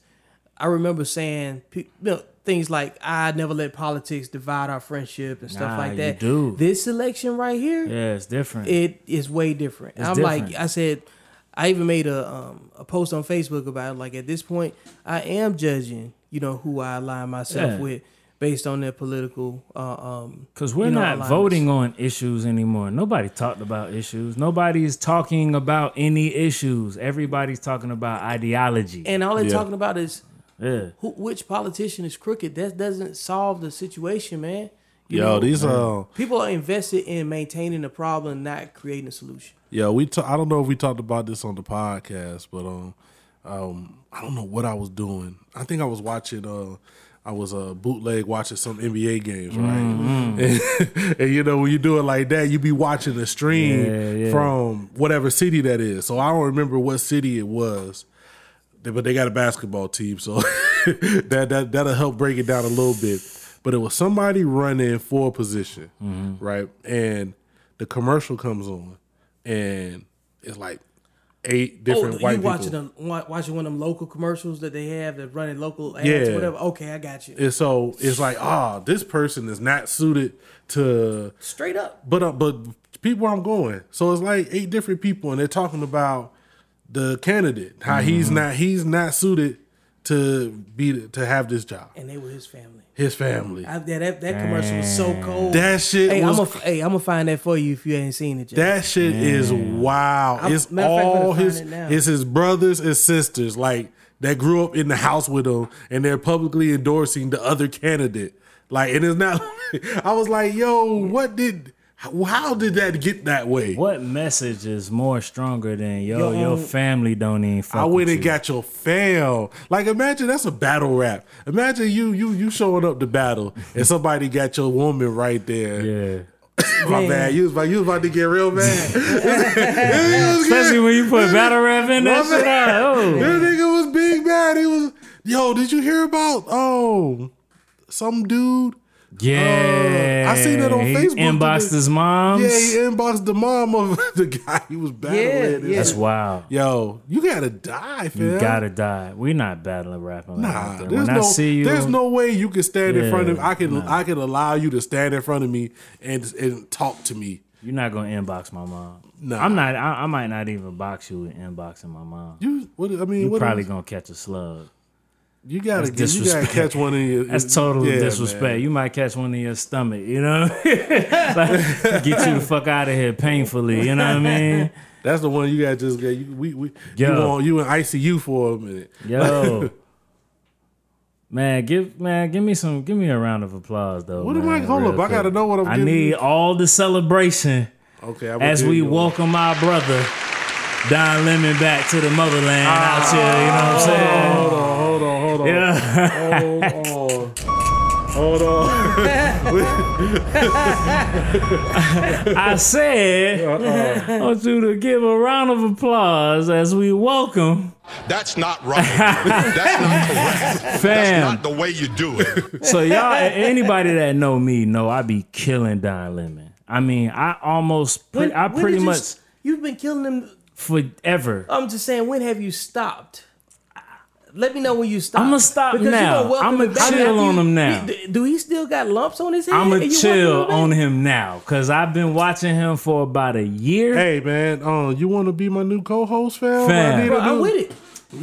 I remember saying you know, things like I never let politics divide our friendship and stuff Nah, like you that. do. This election right here, yeah, it's different. it is way different. It's I'm like. I said, I even made a um, a post on Facebook about it. Like at this point, I am judging, you know, who I align myself Yeah. with based on their political. Uh, um, Because we're you know, not alignments. voting on issues anymore. Nobody talked about issues. Nobody's talking about any issues. Everybody's talking about ideology. and all they're Yeah. talking about is yeah. who, which politician is crooked. That doesn't solve the situation, man. You yo, know, these uh people are invested in maintaining the problem, not creating a solution. Yeah, we ta- I don't know if we talked about this on the podcast, but um um I don't know what I was doing. I think I was watching uh I was uh, bootleg watching some NBA games, right? And, and, you know when you do it like that, you be watching the stream Yeah, yeah. from whatever city that is. So I don't remember what city it was, They- but they got a basketball team, so that that that'll help break it down a little bit. But it was somebody running for a position, Mm-hmm. right? And the commercial comes on, and it's like eight different oh, white you people. watching them, watching one of them local commercials that they have that running local ads, Yeah. whatever. Okay, I got you. And so it's like, ah, this person is not suited to Straight up. But uh, but people I'm going. So it's like eight different people, and they're talking about the candidate, how he's Mm-hmm. not he's not suited to be to have this job. And they were his family. His family. I, that, that that commercial was so cold. That shit hey, was. I'm gonna hey, I'm gonna find that for you if you ain't seen it yet. that shit is wild. I'm- it's matter fact, I'm all gonna his. it. It's his brothers and sisters, like that grew up in the house with him, and they're publicly endorsing the other candidate. Like, and it's not. I was like, yo, what did? How, did that get that way? What message is more stronger than yo, Your your, family don't even fuck I went and you. got your fam. Like imagine that's a battle rap. Imagine you you you showing up to battle and somebody got your woman right there. Yeah. My Man. bad. You was about you was about to get real mad. This Especially when you put battle rap in that shit out. Oh. nigga was big mad. He was yo. Did you hear about oh some dude. Yeah, Uh, I seen that on He Facebook Inboxed today. his mom. Yeah, he inboxed the mom of the guy he was battling. Yeah, yeah. That's wild. Yo, you gotta die, fam. You gotta die. We're not battling rapping. Nah, that. there's when no, I see you, there's no way you can stand in front of. I can, nah. I can allow you to stand in front of me and and talk to me. you're not gonna inbox my mom. Nah. I'm not. I, I might not even box you with inboxing my mom. You, what? I mean, You what probably is- gonna catch a slug. You gotta, that's get, you gotta catch one in your. That's total yeah, disrespect. man. You might catch one in your stomach. You know, like, get you the fuck out of here painfully. You know what I mean? That's the one you gotta just get. You, we, we, you, Yo. on, you in ICU for a minute. Yo. Man, give man, give me some, give me a round of applause though. What am I- man, hold real up, I gotta know what I'm I need you. all the celebration Okay, I'm as we welcome our brother Don Lemon back to the motherland out here. You know what I'm ah, saying? Hold on, hold on, hold on. Yeah. Hold on. Hold on. I said, I want you to give a round of applause as we welcome That's not right. That's not correct. That's not the way you do it. So y'all, anybody that know me know I be killing Don Lemon. I mean, I almost, pre- I when pretty did you much You've been killing him forever. I'm just saying, when have you stopped? Let me know when you stop. I'ma stop Because now. gonna welcome I'ma him back chill on you- him now. He- do he still got lumps on his head? I'm gonna chill him on him now because I've been watching him for about a year. hey man, um, you want to be my new co-host, fam? Fam. I need Bro, to I'm do- with it.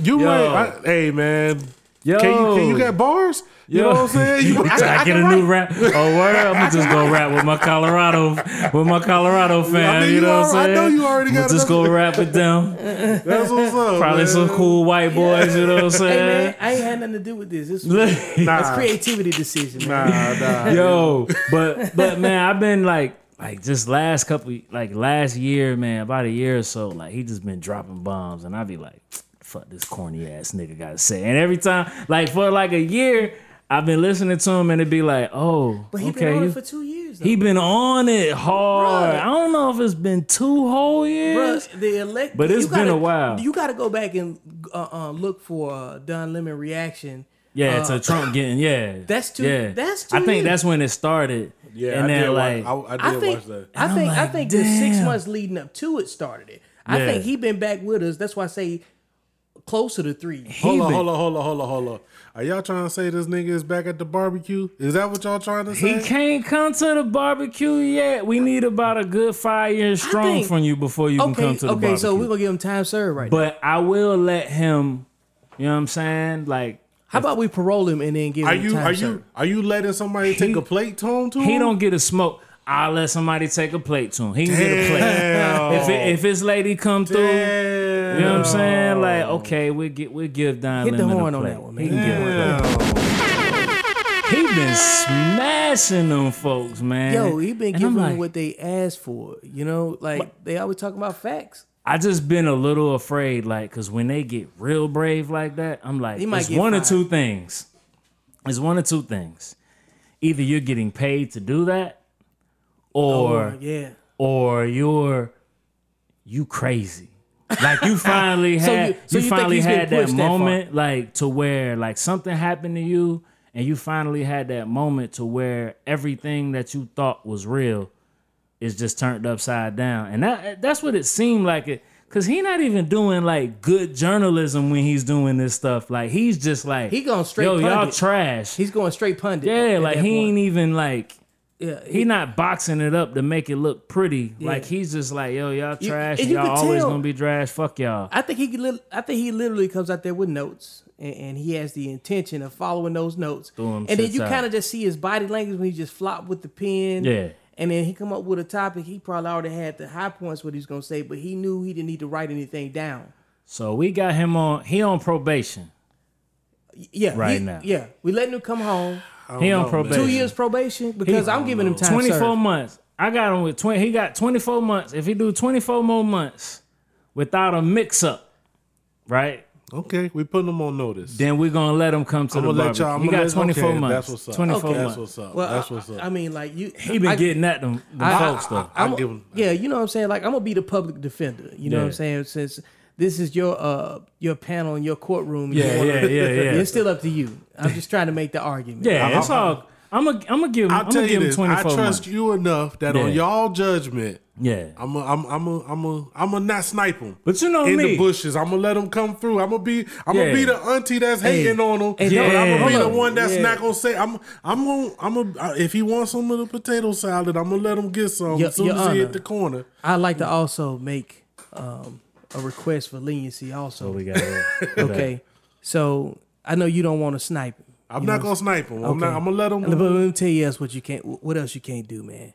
You Yo. might. I, hey man, Yo, can you can you got bars? You know what I'm saying? You, I, I get a can new rap. Oh, word! I'm gonna just go rap with my Colorado, with my Colorado fam. know you you know what I I'm saying? I know you already I'ma got just go rap with them. that's what's up. Probably man. some cool white boys. You know what I'm saying? Hey saying? man, I ain't had nothing to do with this. This Nah, that's creativity decision. Man. nah, nah. Yo, but but man, I've been like like just last couple like last year, man, about a year or so, like he just been dropping bombs, and I be like, fuck this corny ass nigga gotta say. And every time, like for like a year, I've been listening to him, and it'd be like, oh, But he okay, been on it for two years. Though. he been on it hard. Bruh. I don't know if it's been two whole years. Bruh, the elect, But it's you been gotta- a while. You got to go back and uh, uh, look for uh, Don Lemon reaction. Yeah, Uh, to Trump getting yeah. That's two- Yeah, that's two I think years. that's when it started. Yeah, and I then did. like watch, I, I I did think watch that. I I'm think I like, think the six months leading up to it started it. I Yeah. think he been back with us. That's why I say closer to three. Hold on, hold on, hold on, hold on, hold on. Are y'all trying to say this nigga is back at the barbecue? Is that what y'all trying to say? He can't come to the barbecue yet. We need about a good five years strong think- from you before you can come to the okay, barbecue. Okay, so we're gonna give him time served right now. but I will let him. You know what I'm saying? Like How about we parole him and then give Are him you time are you served? are you letting somebody take a plate home to him? he don't get a smoke. I'll let somebody take a plate to him. He can get a plate. If it, if his lady come through, You know what I'm saying? Like okay, we get we give Don Hit the Lemon a horn on plate. that one, He man. can get a plate. He been smashing them folks, man. Yo, he been giving like, them what they asked for. You know, like they always talking about facts. I just been a little afraid, like, cause when they get real brave like that, I'm like, He it's one or two things. It's one or two things. Either you're getting paid to do that, oh, or Oh, yeah. or you're you crazy. Like you finally had you- you, so you think finally had that pushed that far? moment like to where like something happened to you and you finally had that moment to where everything that you thought was real is just turned upside down. And that that's what it seemed like it cuz he not even doing like good journalism when he's doing this stuff. Like he's just like He going straight Yo, y'all trash. He's going straight pundit. yeah, at like he point. ain't even like Yeah, he not boxing it up to make it look pretty. Like he's just like, yo, y'all trash. and you y'all always tell- gonna be trash. Fuck y'all. I think he I think he literally comes out there with notes and, and he has the intention of following those notes. And then you kind of just see his body language when he just flop with the pen. Yeah. And then he come up with a topic. He probably already had the high points what he's gonna say, but he knew he didn't need to write anything down. So we got him on. He on probation. Yeah, Right he- now. Yeah, we letting him come home. He on know, probation. Two years probation because I'm giving him time. Twenty four months. I got him with twenty. He got twenty four months. If he do twenty four more months without a mix up, right? Okay, we putting them on notice. Then we're gonna let him come to I'm the gonna let y'all- I'm he got twenty four okay, months. that's what's up. Twenty four Okay. That's months. what's up. Well, That's what's up. I, mean, like you, He been I- getting at them, them I- folks though. I I'm- give him. Yeah, you know what I'm saying. Like I'm gonna be the public defender. You know what I'm saying. Since this is your uh your panel in your courtroom. Yeah, You wanna- yeah, yeah, yeah. It's still up to you. I'm just trying to make the argument. Yeah, it's all. I'm gonna I'm gonna give. I'll I'm tell gonna you give this. I trust months. you enough that on y'all judgment, Yeah, I'm a, I'm I'm a, I'm a, I'm a not snipe them. but you know in me. the bushes, I'm gonna let them come through. I'm gonna be, I'm gonna Yeah. be the auntie that's Hey. hating on them. Hey, and I'm gonna be the one that's Yeah. not gonna say. I'm, I'm gonna, I'm gonna. If he wants some of the potato salad, I'm gonna let him get some Your- as soon Your as he hit the corner. I'd like to also make um, a request for leniency. Also, Oh, we got it. okay. So I know you don't want to snipe him. I'm you not know? gonna snipe him. I'm, not, I'm gonna let him. But let me tell you else what you can't. What else you can't do, man.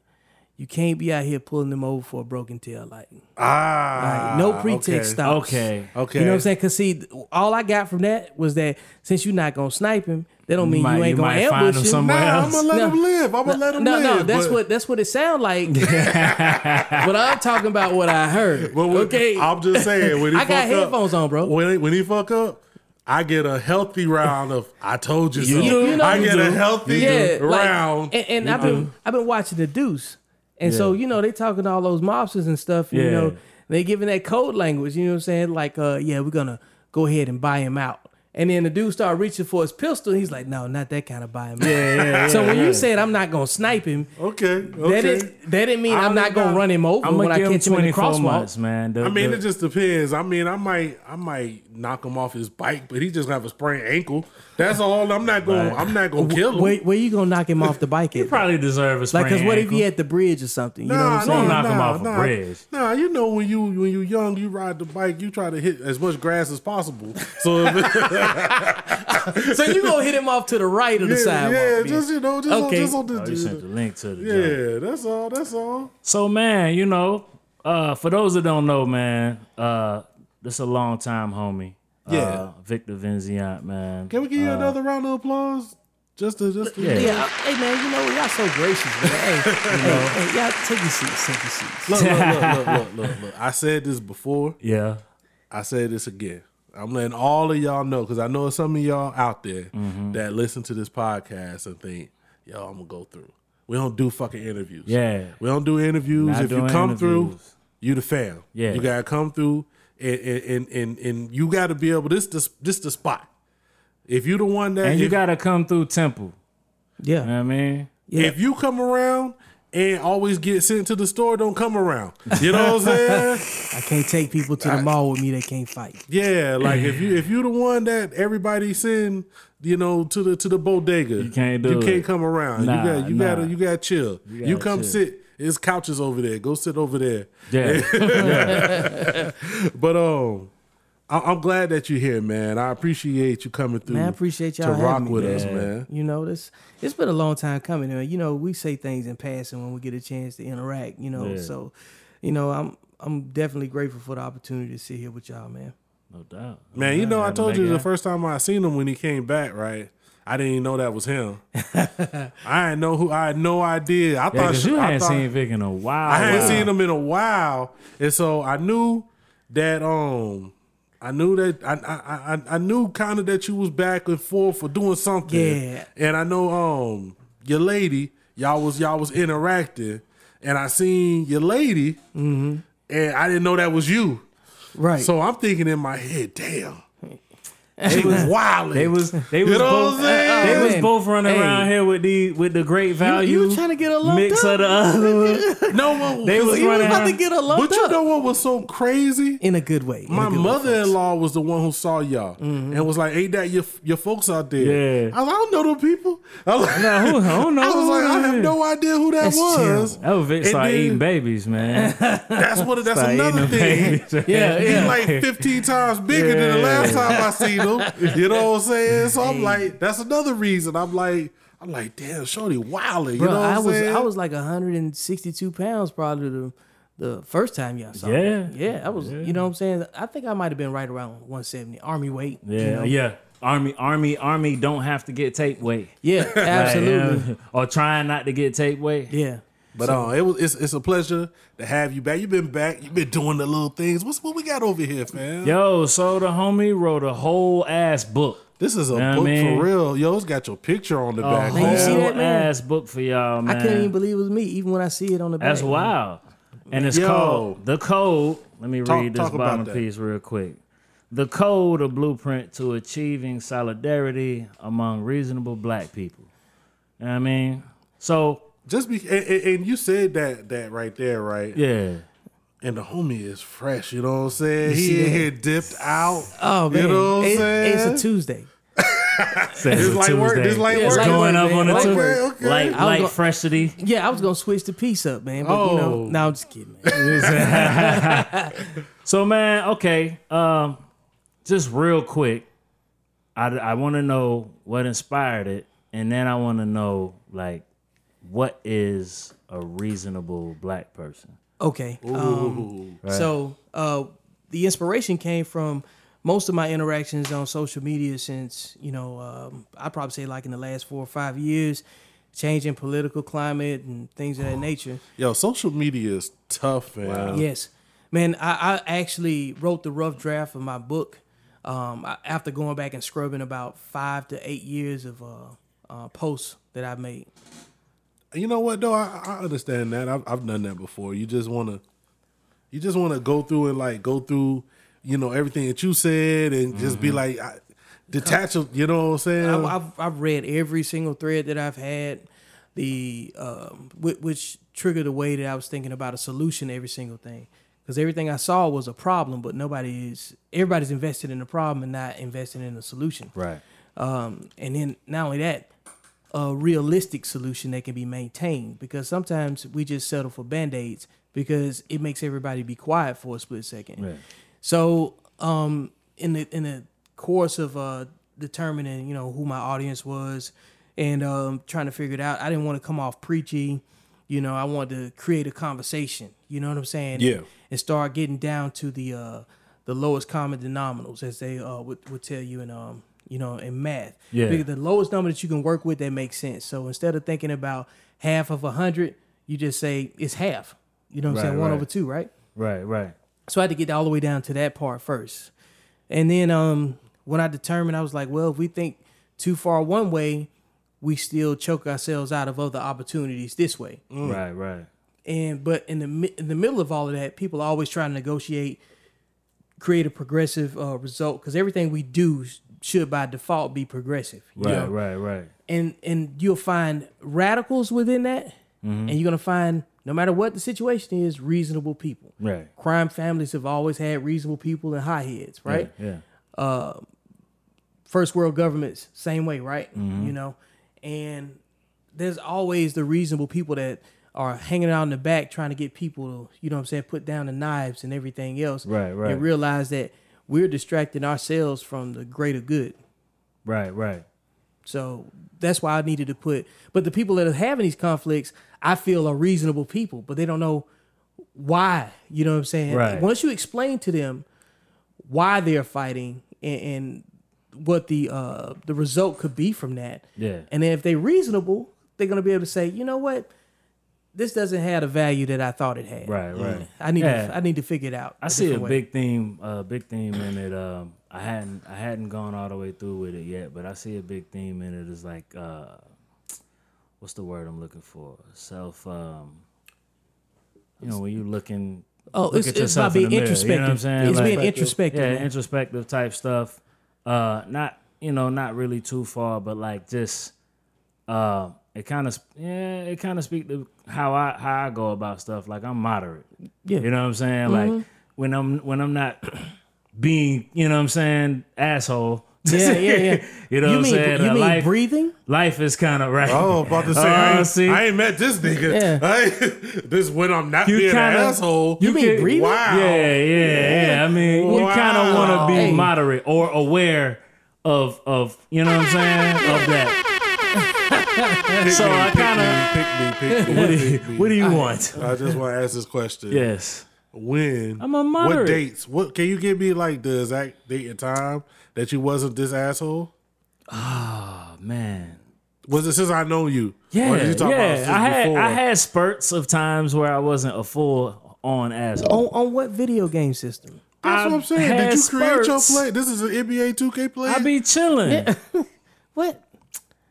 You can't be out here pulling them over for a broken tail light. ah, Like, no pretext okay. stops. Okay. Okay, You know what I'm saying? Cause see, all I got from that was that since you're not gonna snipe him, that don't mean might- you ain't you gonna might find ambush him him. somewhere Nah, I'm gonna let No. him live. I'm gonna let him no, live. no, no, that's but- what that's what it sound like. but I'm talking about what I heard. But when- okay, I'm just saying when he I got fuck up- headphones on, bro. When he, when he fuck up, I get a healthy round of "I told you so." You- you know I you get do. a healthy yeah, like- round. and, and I've been I've been watching the Deuce, and so you know they talking to all those mobsters and stuff. And, You know they giving that code language. You know what I'm saying? Like, uh, yeah, we're gonna go ahead and buy him out. And then the dude started reaching for his pistol. He's like, "No, not that kind of buy him." out. Yeah, yeah, so when yeah. you said I'm not gonna snipe him, okay, okay. that didn't that didn't mean I I'm don't gonna know. run him over I'm when I give him catch him in the 24 crosswalk. months, man. The- I mean, the- it just depends. I mean, I might, I might knock him off his bike, but he just have a sprained ankle. That's all. I'm not going. Right. I'm not going to kill him. Where, where you gonna knock him off the bike at? probably deserve a like, cause what if he at the bridge or something? You know what I'm Don't saying? knock him nah, off a nah. bridge. Nah, you know when you when you young, you ride the bike, you try to hit as much grass as possible. So so you gonna hit him off to the right of the yeah, sidewalk? yeah, man. just you know, just Okay. on, just on Oh, you sent the the, link to the joint. yeah, that's all. That's all. So man, you know, uh, for those that don't know, man, uh, this a long time homie. Yeah. Uh, Victor Vinziant, man. Can we give you another round of applause? Just to just to, Yeah. Yeah, hey man, you know y'all so gracious, man. Hey, hey, hey, y'all take your seats, take your seats. Look, look, look, look, look, look, look. I said this before. Yeah. I said this again. I'm letting all of y'all know because I know some of y'all out there Mm-hmm. that listen to this podcast and think, yo, I'm gonna go through. We don't do fucking interviews. Yeah. We don't do interviews. Not if you doing come through, interviews. you the fam. Yeah. You gotta come through and and and, and, and you gotta be able this this this the spot. If you the one that And you gotta come through Temple. You know Yeah, what I mean? yeah. if you come around and always get sent to the store, don't come around. You know what I'm saying? I can't take people to the mall with me that can't fight. Yeah, like if you if you the one that everybody send, you know, to the to the bodega, you can't do You can't it. come around. Nah, you got you nah. gotta you gotta chill. You, gotta come chill. sit. There's couches over there. Go sit over there. Yeah. But um, I, I'm glad that you're here, man. I appreciate you coming through. Man, I appreciate y'all to rock me, with man. us, man. You know, this it's been a long time coming. And You know, we say things in passing when we get a chance to interact. You know, Yeah. so you know, I'm I'm definitely grateful for the opportunity to sit here with y'all, man. no doubt. Man, you know, I Had told you it the first time I seen him when he came back, right? I didn't even know that was him. I didn't know who. I had no idea. I Yeah, thought because you hadn't thought- seen Vic in a while. I hadn't Wow. seen him in a while, and so I knew that um, I knew that I I I, I knew kind of that you was back and forth for doing something. Yeah. and I know um your lady, y'all was y'all was interacting, and I seen your lady, and I didn't know that was you. Right. So I'm thinking in my head, damn. They was wild. They was they was You know both what I'm they was both running Hey. around here with the with the great value. you was trying to get a mix up? of the other. no one. They was he was running about to get a lump But you up know what was so crazy? in a good way. in My good way, folks. mother-in-law was the one who saw y'all mm-hmm. and was like, "Ain't that your your folks out there?" Yeah. I was "I don't know them people." I was like, No, who- I don't know I was who like, "I have no idea who that That's was." terrible. That was Vic And start then- eating babies, man. That's what. That's another thing. babies. Yeah, He's like 15 times bigger than the last time I seen him. You know what I'm saying? So I'm like, that's another reason. I'm like, I'm like, damn, Shorty wilding. You Bro, know what I I'm was saying? I was like 162 pounds probably the the first time y'all saw Yeah. me. Yeah, I was. You know what I'm saying? I think I might have been right around 170 army weight. you Yeah, know? yeah. Army, army, army don't have to get tape weight. yeah, Like, absolutely. yeah, or trying not to get tape weight. Yeah. But uh, it was it's, it's a pleasure to have you back. You've been back. You've been doing the little things. What's what we got over here, fam? Yo, so the homie wrote a whole ass book. This is a Yeah, I book mean- for real. Yo, it's got your picture on the A back. whole you see man. that, man? ass book for y'all, man. I couldn't even believe it was me, even when I see it on the back. That's wild. and it's Yo. called the code. Let me Talk- read this talk bottom piece real quick. The code, a blueprint to achieving solidarity among reasonable black people. You know what I mean? So Just be and, and- and you said that that right there, right? yeah, And the homie is fresh, you know what I'm saying? see He in here dipped out. Oh man, You know what I'm It- saying? it's a Tuesday. it's light work- this light It's work. going up work, on the man. two. Okay, okay. Light, I was light go- freshity. Yeah, I was gonna switch the piece up, man. But you know, Oh. no, I'm just kidding. Man. So man, okay. Um, just real quick, I I want to know what inspired it, and then I want to know like what is a reasonable black person. Okay. Um, So uh, the inspiration came from most of my interactions on social media since you know um, I'd probably say like in the last four or five years, changing political climate and things of that nature. Yo, social media is tough, man. Yes, man. I, I actually wrote the rough draft of my book um, after going back and scrubbing about five to eight years of uh, uh, posts that I've made. You know what though? I, I understand that. I've, I've done that before. You just want to, you just want to go through and like go through, you know, everything that you said and just be like, I, detach. You know what I'm saying? I've, I've, I've read every single thread that I've had, the um, which, triggered the way that I was thinking about a solution to every single thing. Because everything I saw was a problem, but nobody is. Everybody's invested in the problem and not investing in the solution. Right. Um, and then not only that, a realistic solution that can be maintained. Because sometimes we just settle for band aids because it makes everybody be quiet for a split second. Right. So, um, in the in the course of uh, determining, you know, who my audience was, and um, trying to figure it out, I didn't want to come off preachy. You know, I wanted to create a conversation. You know what I'm saying? Yeah. And start getting down to the uh, the lowest common denominators as they uh, would would tell you in um you know in math. Yeah. Because the lowest number that you can work with that makes sense. So instead of thinking about half of a hundred, you just say it's half. You know what I'm saying? One right. over two, right? Right. Right. So I had to get all the way down to that part first. And then um when I determined I was like, well, if we think too far one way, we still choke ourselves out of other opportunities this way. Right. Right. And but in the in the middle of all of that, people are always trying to negotiate create a progressive uh, result because everything we do should by default be progressive. Right. know? Right. Right. and and you'll find radicals within that, and you're gonna find no matter what the situation is, reasonable people. Right. Crime families have always had reasonable people and high heads, right? Yeah. First world governments, same way, right? Mm-hmm. You know, and there's always the reasonable people that are hanging out in the back trying to get people to, you know what I'm saying, put down the knives and everything else. Right, right. And realize that we're distracting ourselves from the greater good. Right. Right. So that's why I needed to put. But the people that are having these conflicts, I feel are reasonable people, but they don't know why. You know what I'm saying? Right. Once you explain to them why they're fighting and, and what the uh, the result could be from that, Yeah. and then if they're reasonable, they're gonna be able to say, you know what, this doesn't have the value that I thought it had. Right, right. I need Yeah. to I need to figure it out. I see a way. big theme, a big theme in it. Um, I hadn't, I hadn't gone all the way through with it yet, but I see a big theme in it. Is like, uh, what's the word I'm looking for? Self. Um, you know, when you're looking. Oh, look it's, at it's about in being the mirror, you know what I'm saying? It's Like- being introspective. yeah, introspective type stuff. Uh, not you know, not really too far, but like just uh, it kind of yeah, it kind of speak to how I how I go about stuff. Like I'm moderate. Yeah. Mm-hmm. you know what I'm saying. Like when I'm when I'm not being, you know what I'm saying, asshole. Yeah, yeah, yeah. you know you what I'm mean saying. you Uh, mean life, breathing? life is kind of right. Oh, about to say, Oh, I, ain't, see? I ain't met this nigga. Yeah. I- this when I'm not You being kinda- an asshole. You mean can- breathing? Wow. Yeah, yeah, yeah. I mean, you kind of want to be Hey. moderate or aware of of you know what I'm saying of that. So I kind of Pick me, pick me, what do pick you, me. what do you want? I just want to ask this question. Yes. When? I'm a moderate. What dates? What can you give me like the exact date and time that you wasn't this asshole? Oh man. Was it since I know you? Yeah, Or did you talk yeah. since I had before? I had spurts of times where I wasn't a full on asshole. On on what video game system? That's what I'm saying. Did you create your spurts. play? This is an NBA 2K play. I be chilling. What?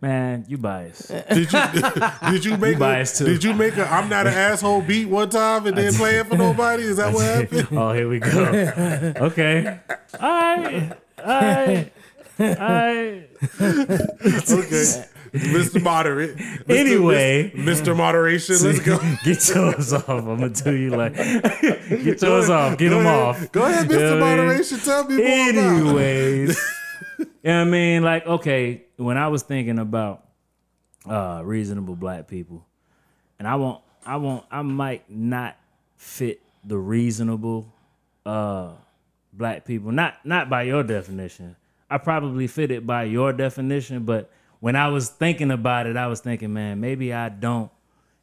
Man, you biased. Did you did you make a, biased too. did you make a I'm not an asshole beat one time and then play it for nobody? Is that what happened? oh, here we go. Okay. All right. All right. All right. Okay. Mr. Moderate. Mr. Anyway. Mr. Moderation. Let's go. Get yours off. I'm gonna tell you like, get yours off. Get them ahead. off. Go ahead, You Mr. know what I mean? Moderation. Tell me more about it. Anyways, yeah, I mean, like, okay, when I was thinking about uh reasonable black people, and I won't, I won't, I might not fit the reasonable uh black people. Not not by your definition. I probably fit it by your definition, but when I was thinking about it, I was thinking, man, maybe I don't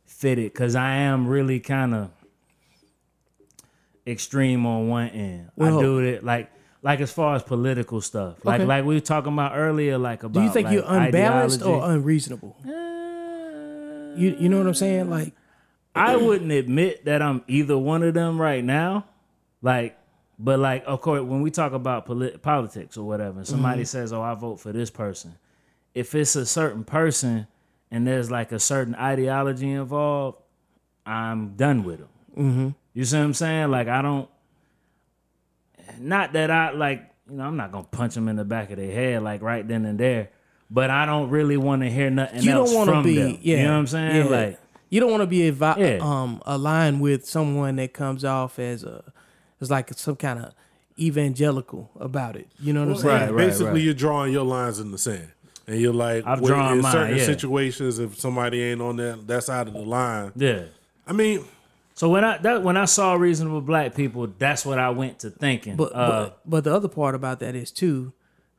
fit it because I am really kind of extreme on one end. Well- I do it like like as far as political stuff. Like Okay. like we were talking about earlier, like about Do you think like, you're unbalanced or unreasonable? Uh, You you know what I'm saying? Like I wouldn't admit that I'm either one of them right now. Like, but like, of course, when we talk about polit- politics or whatever, somebody says, "Oh, I vote for this person," if it's a certain person and there's like a certain ideology involved, I'm done with them. Mm-hmm. You see what I'm saying? Like, I don't. Not that I like, you know, I'm not gonna punch them in the back of their head like right then and there, but I don't really want to hear nothing you else don't want to from be them. yeah. you know what I'm saying? yeah. Like, you don't want to be avi- Yeah. um aligned with someone that comes off as a as like some kind of evangelical about it. You know what I'm saying? Right, right. Basically, you're drawing your lines in the sand, and you're like, I've when- drawn in mine, certain yeah. situations, if somebody ain't on that that side of the line, yeah. I mean, So when I that when I saw reasonable black people, that's what I went to thinking. But, uh, but but the other part about that is too,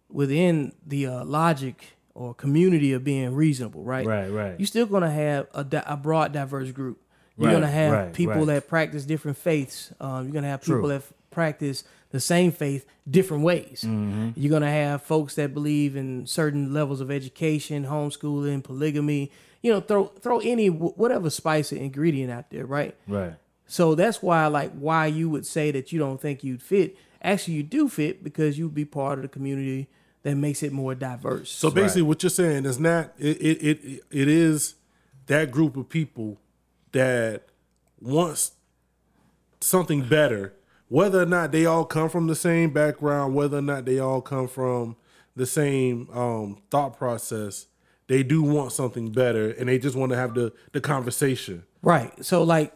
within the uh, logic or community of being reasonable, right? Right, right. You're still gonna have a, di- a broad, diverse group. You're Right, gonna have right, people right. that practice different faiths. Um, you're gonna have people True. that f- practice the same faith different ways. Mm-hmm. You're gonna have folks that believe in certain levels of education, homeschooling, polygamy. You know, throw throw any whatever spice or ingredient out there, right? right. So that's why, like, why you would say that you don't think you'd fit. Actually, you do fit because you'd be part of the community that makes it more diverse. so basically, what you're saying is not it, it it it is that group of people that wants something better, whether or not they all come from the same background, whether or not they all come from the same um, thought process. They do want something better, and they just want to have the the conversation. right. So, like,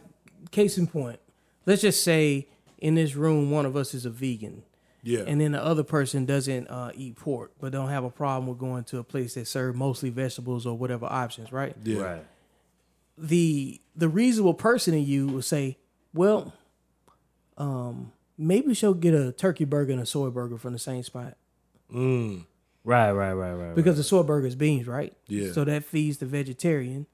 case in point, let's just say in this room, one of us is a vegan. Yeah, And then the other person doesn't uh, eat pork, but don't have a problem with going to a place that serve mostly vegetables or whatever options, right? yeah, Right. the the reasonable person in you will say, well, um, maybe she'll get a turkey burger and a soy burger from the same spot. Right. Right. Right. Right. right. because the soy burger is beans, right? Yeah. So that feeds the vegetarian,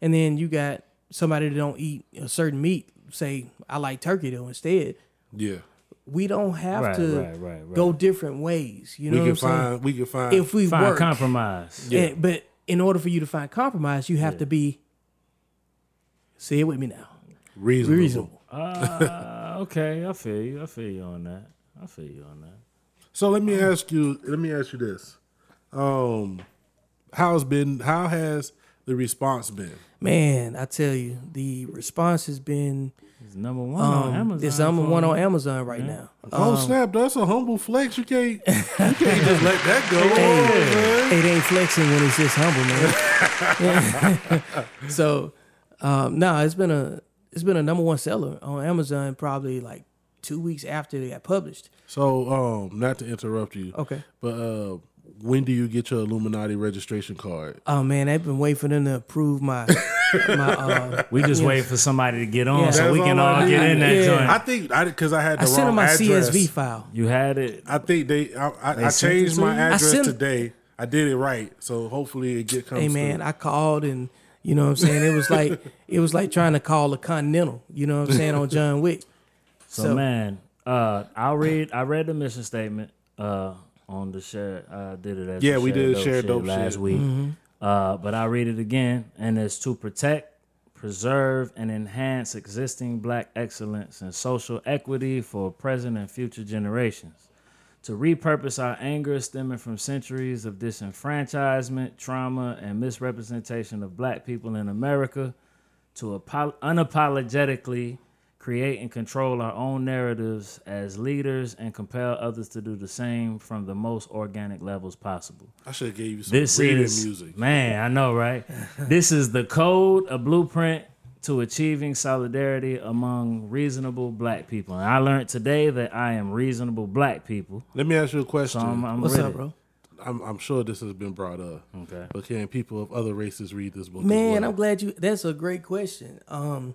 and then you got somebody that don't eat a certain meat. Say I like turkey though. Instead, yeah. we don't have Right, to right, right, right. go different ways. You know We what can I'm saying? find we can find If we Find work, compromise. And- but in order for you to find compromise, you have to be. Say it with me now. reasonable. Reasonable. Uh, okay, I feel you. I feel you on that. I feel you on that. So let me ask you. Let me ask you this: um, How's been? How has the response been? Man, I tell you, the response has been It's number one on um, Amazon. it's number for one on Amazon right now. Oh Um, snap! That's a humble flex. You can't. You can't just let that go. man. it ain't flexing when it's just humble, man. so, um, no, it's been a it's been a number one seller on Amazon probably like two weeks after they got published. So, um, not to interrupt you, Okay. but uh, when do you get your Illuminati registration card? Oh man, I've been waiting for them to approve my my. Uh, We just wait for somebody to get on Yeah. so we can all all get need. in that Yeah. joint. I think I because I had the I sent them wrong my address. CSV file. you had it. I think they. I, I, I changed my you? I address sent- today. I did it right, so hopefully it get comes. Hey man, through. I called and you know what I'm saying. It was like it was like trying to call a Continental. You know what I'm saying on John Wick. So, So- man, uh, I'll read. I read the mission statement uh, on the share. I did it as Yeah, the we did Share Share Dope Dope shit last shit. week. Mm-hmm. Uh, but I'll read it again, and it's to protect, preserve, and enhance existing Black excellence and social equity for present and future generations. to repurpose our anger stemming from centuries of disenfranchisement, trauma, and misrepresentation of black people in America, to apo- unapologetically create and control our own narratives as leaders and compel others to do the same from the most organic levels possible. I should have gave you some This reading is music. man, I know, right? this is the code, a blueprint to achieving solidarity among reasonable black people. And I learned today that I am reasonable black people. Let me ask you a So question. I'm, I'm What's with up, bro? I'm, I'm sure this has been brought up. Okay. But can people of other races read this book? as Man, well? I'm glad you. That's a great question. Um,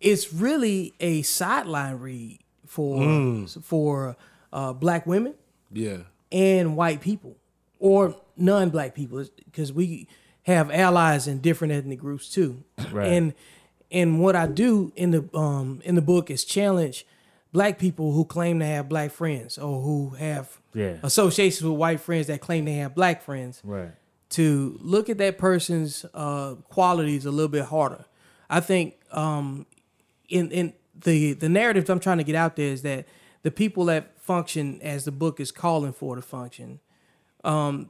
it's really a sideline read for Mm. for uh, black women Yeah. and white people or non-black people because we have allies in different ethnic groups too. Right. And and what I do in the um in the book is challenge black people who claim to have black friends or who have Yeah. associations with white friends that claim they have black friends Right. to look at that person's uh, qualities a little bit harder. I think um, in in the the narrative I'm trying to get out there is that the people that function as the book is calling for to function um,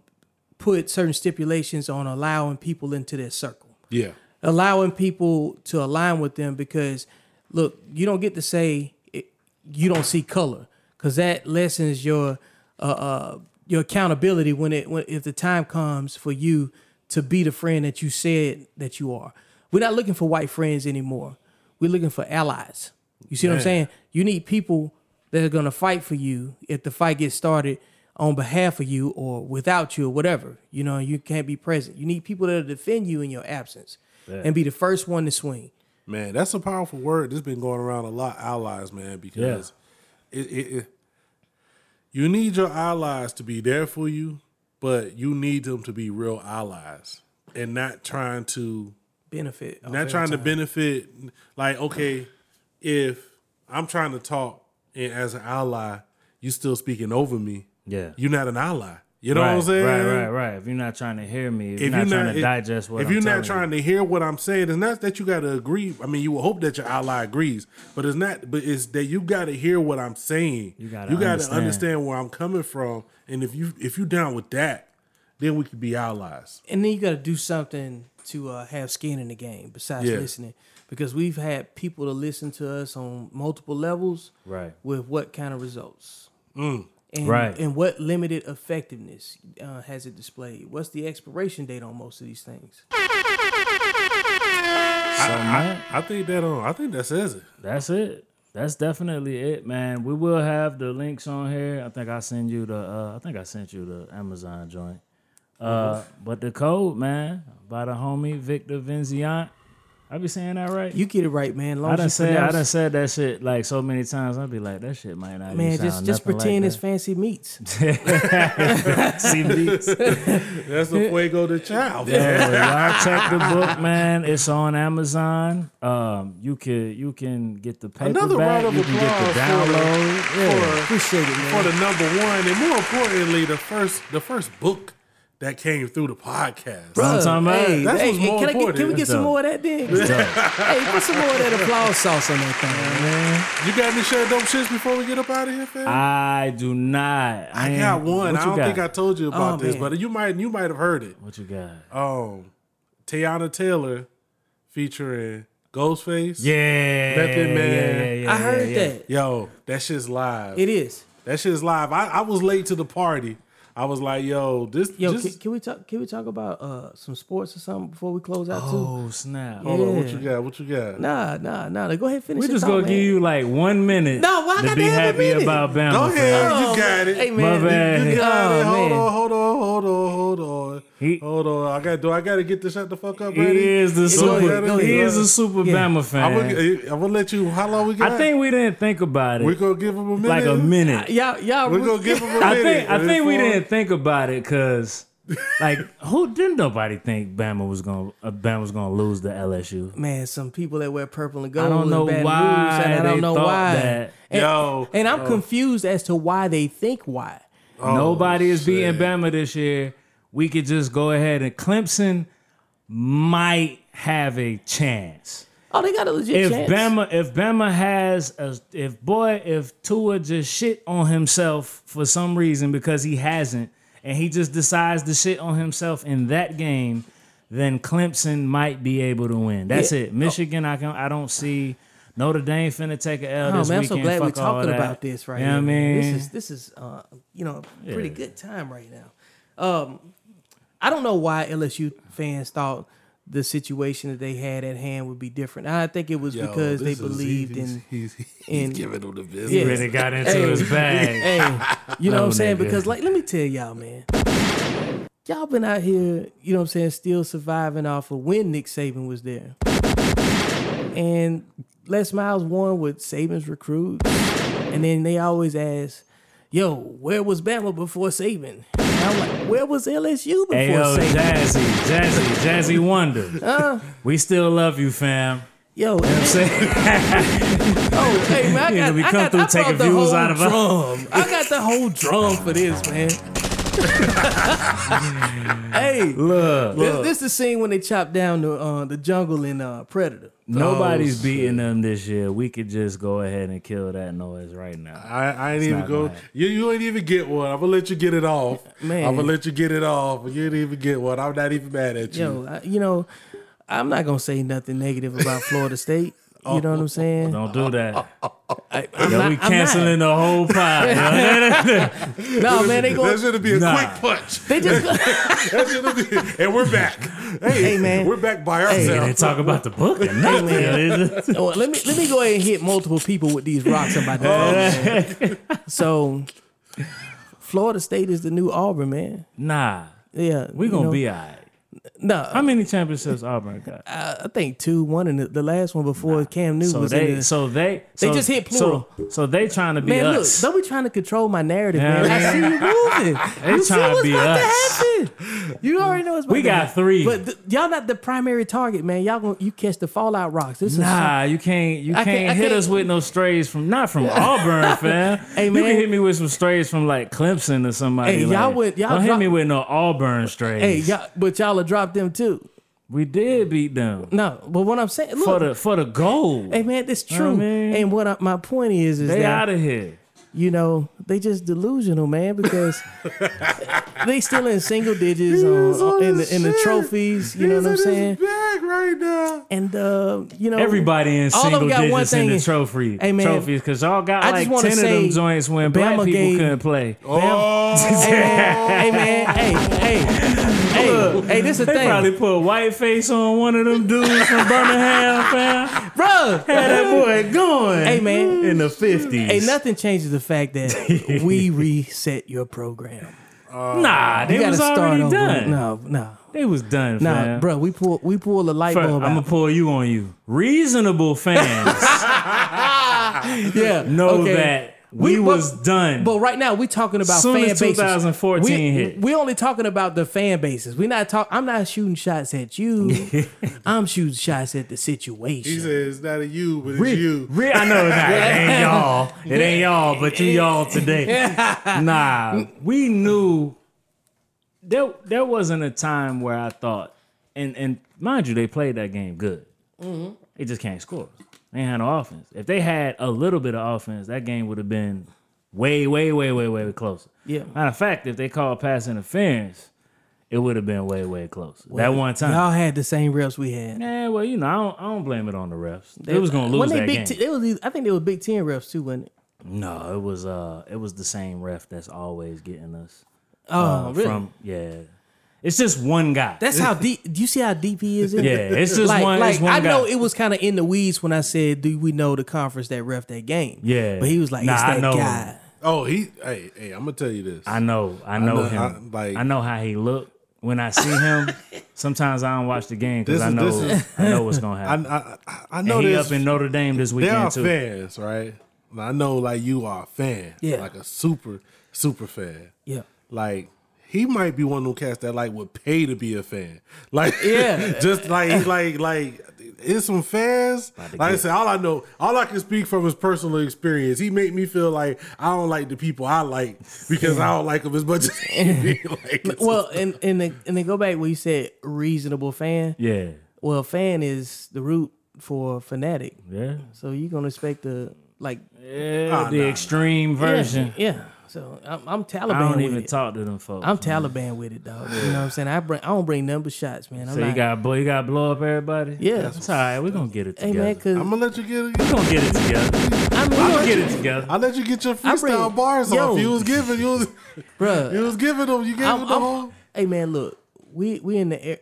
put certain stipulations on allowing people into their circle. Yeah. allowing people to align with them because look you don't get to say it, you don't see color because that lessens your uh, uh your accountability when it when if the time comes for you to be the friend that you said that you are. We're not looking for white friends anymore we're looking for allies. You see what i'm saying? You need people that are going to fight for you if the fight gets started on behalf of you or without you or whatever. You know you can't be present. You need people that'll defend you in your absence and be the first one to swing. Man, that's a powerful word. This has been going around a lot, allies, man, because it, it, it you need your allies to be there for you, but you need them to be real allies and not trying to Benefit. not trying to benefit like okay if i'm trying to talk and as an ally you still speaking over me Yeah. you're not an ally you know right, what i'm saying Right, right, right. If you're not trying to hear me, if, if you're not trying to if- digest what if I'm you're not telling trying to hear what I'm saying, it's not that you got to agree. I mean, you will hope that your ally agrees, but it's not. But it's that you got to hear what I'm saying. You gotta you got to understand. understand where I'm coming from, and if you if you're down with that, then we could be allies. and then you got to do something to uh, have skin in the game besides Yeah. listening, because we've had people to listen to us on multiple levels. Right. With what kind of results? Mm. And, Right. And what limited effectiveness uh, has it displayed? What's the expiration date on most of these things? So, man, I think that um, I think that says it. That's it. That's definitely it, man. We will have the links on here. I think I send you the. Uh, I think I sent you the Amazon joint. Uh, but the code, man, by the homie Victor Vinziant. I be saying that right? You get it right, man. Long I as done you said I done said that shit like so many times. I'd be like, that shit might not. Man, even just sound just pretend like it's fancy meats. that. See beats. That's the Fogo de Chão. Yeah, y'all check the book, man. It's on Amazon. Um, you can you can get the paperback. Another round of you can get applause the for download. yeah. Appreciate it, man. for the number one, and more importantly, the first the first book that came through the podcast. Bruh. I'm talking about? Hey, That's hey, what's hey, more can, I get, can we get some more of that then? hey, put some more of that applause sauce on that thing. man. You got any share dope shits before we get up out of here, fam? I do not. I ain't- got one. What I you don't got? think I told you about Oh, this, man. but you might you might have heard it. What you got? Um, Teyana Taylor featuring Ghostface. Yeah, Method Man. Yeah, yeah, yeah, I heard yeah. that. Yo, that shit's live. It is. that shit's live. I, I was late to the party. I was like, yo, this Yo, just can, can we talk? Can we talk about uh, some sports or something before we close out too? Oh snap! hold on, what you got? What you got? Nah, nah, nah. Go ahead, and finish. We your just gonna man. give you like one minute. No, why I to gotta be have a happy minute? about Bama. Go ahead, fam. you got it. Hey My man, bad. You got Oh, it. Hold man. on, hold on, hold on, hold on. He- hold on. I got. Do I got to get this shut the fuck up? He Ready? is the super. ahead, go he is a super Yeah. Bama I'm fan. gonna, I'm gonna let you. How long we got? I think we didn't think about it. we gonna give him a minute. like a minute. y'all, y'all. We gonna give him a minute. I think I think we didn't think about it because like who didn't nobody think Bama was gonna uh, Bama was gonna lose to LSU. Man, some people that wear purple and gold. I don't know Baton why Rouge, and I don't know why. that. And, Yo, and I'm confused as to why they think why. nobody is beating Oh. Bama this year. We could just go ahead and Clemson might have a chance. Oh, they got a legit if chance. Bama if Bama has a if boy if Tua just shit on himself for some reason because he hasn't and he just decides to shit on himself in that game, then Clemson might be able to win. That's Yeah. it. Michigan, I can I don't see Notre Dame finna take a L Oh this man, I'm so glad we're talking about this right You know now. I mean? This is this is uh, you know a pretty Yeah. good time right now. Um, I don't know why LSU fans thought the situation that they had at hand would be different. I think it was Yo, because they believed he's, in he's, he's, in- giving them the business. Yeah. really got into Hey. his bag. hey, you know what I'm saying? nigga. Because like, let me tell y'all, man, y'all been out here, you know what I'm saying, still surviving off of when Nick Saban was there, and Les Miles won with Saban's recruits, and then they always ask, "Yo, where was Bama before Saban?" And I'm like, "Where was LSU before Saban? Hey yo, Saban?" Jazzy, Jazzy, Jazzy Wonder. Uh, we still love you, fam. Yo, and I'm saying oh, hey man, I got, we I come got, through I taking views out of drum. I got the whole drum for this, man. Hey, look, This, this the scene when they chop down the uh, the jungle in uh, Predator. nobody's Oh, beating them this year. We could just go ahead and kill that noise right now. I, I ain't even go. You, you ain't even get one. I'm gonna let you get it off. Man. I'm gonna let you get it off. You didn't even get one. I'm not even mad at you. Yo, I, you know, I'm not gonna say nothing negative about Florida State. You know what I'm saying? Don't do that. I, I'm Yo, not- we I'm not. canceling the whole pod. yo. No, man, they that going. should be a Nah. quick punch. They just. That should be, and we're back. Hey, Hey, man. we're back by They ourselves. didn't talk about the book or nothing. man. Oh, let me let me go ahead and hit multiple people with these rocks I'm about to throw. man. So, Florida State is the new Auburn, man. Nah, Yeah, we you gonna know, be alright. No, How many championships Auburn got? I think two. One and the, the last one before Cam Newton So was in they, the, so they, They so- just hit plural. So, so they trying to be Man, us. look, don't be trying to control my narrative, Yeah, man. I see you moving. They you see trying to what's be about us. to happen. You already know about We got happen. three. But th- y'all not the primary target, man. Y'all gonna you catch the fallout rocks. This is Nah, you can't. You can't, can't- hit can't- us with no strays from not from Auburn, fam. Hey, you man. can hit me with some strays from like Clemson or somebody. Hey, like, y'all would- y'all don't hit me with no Auburn strays. Hey, y'all, but y'all have dropped them too. we did beat them No, but what I'm saying, look, for the for the gold. hey man, that's true. what I mean? And what I, my point is, is they out of here. you know they just delusional, man, because they still in single digits on, on in the in the trophies. You know what I'm saying? bag right now. And uh, you know, Everybody in all of them single got one digits in thing the trophy Hey, man, trophies because y'all got I like wanna ten of them joints when black Bama people gave- couldn't play. Oh, hey man, hey man, hey, hey, hey, hey, this is the They thing, probably put a white face on one of them dudes from Birmingham, fam. Bruh. Had that boy going. Hey man, in the fifties. hey, nothing changes the fact that we reset your program. Nah, they was start already over. done. No, no, They was done, fam. bro. We pull, we pull a light bulb. I'm gonna pull you on you. Reasonable fans yeah, know okay. that we, but- was done. But right now we talking about Soon fan as bases. 2014 we, hit. We only talking about the fan bases. We not talk. I'm not shooting shots at you. I'm shooting shots at the situation. he situation. said it's not a you, but it's Re- you. re- I know that it ain't y'all. It ain't y'all, but you y'all today. Nah, we knew there there wasn't a time where I thought, and and mind you, they played that game good. Mm-hmm. They just can't score. They had no offense. If they had a little bit of offense, that game would have been way, way, way, way, way closer. Yeah. Matter of fact, if they called pass interference, it would have been way, way closer. that one time. Y'all had the same refs we had. Yeah, well, you know, I don't, I don't blame it on the refs. They, was gonna lose they that big game. T- they was, I think they were Big Ten refs too, wasn't it? no, it was uh, it was the same ref that's always getting us. Oh, uh, really? From yeah, it's just one guy. That's how deep. Do you see how deep he is? In yeah, it's just like, one. like it's one I guy. know it was kind of in the weeds when I said, "Do we know the conference that ref that game?" Yeah. but he was like, Nah, "It's I that know guy." Oh, he. Hey, hey, I'm gonna tell you this. I know, I know, know, him. I- like- I know how he look when I see him. sometimes I don't watch the game because I know is- I know what's gonna happen. I, I- I know and he this. up in Notre Dame this they weekend are too. fans, right? I know, like you are a fan, Yeah. like a super, super fan. Yeah. Like he might be one of them cats that like would pay to be a fan. Like Yeah. just like like like it's some fans. Like I said, all I know, all I can speak from is personal experience. He made me feel like I don't like the people I like because I don't like them as much as he like. Well, and and they, and they go back where you said reasonable fan. Yeah, Well, fan is the root for Fanatic. Yeah. So you're gonna expect the like Yeah, Oh, the nah. extreme yeah, version. Yeah. So I'm, I'm Taliban. I don't with even it. talk to them folks. I'm man. Taliban with it, dog. You know what I'm saying? I bring I don't bring number shots, man. I'm So not, you got blow, you got to blow up everybody. Yeah. that's all right. We're gonna get it Hey together. man, cause I'm gonna let you get it. We're gonna get it together. I mean, We gonna get it together. I let you get your I bring- freestyle bars Yo. off. You was giving, you was, bruh, you was giving them. You gave I'm- them the I'm- whole. Hey man, look, we we in the air.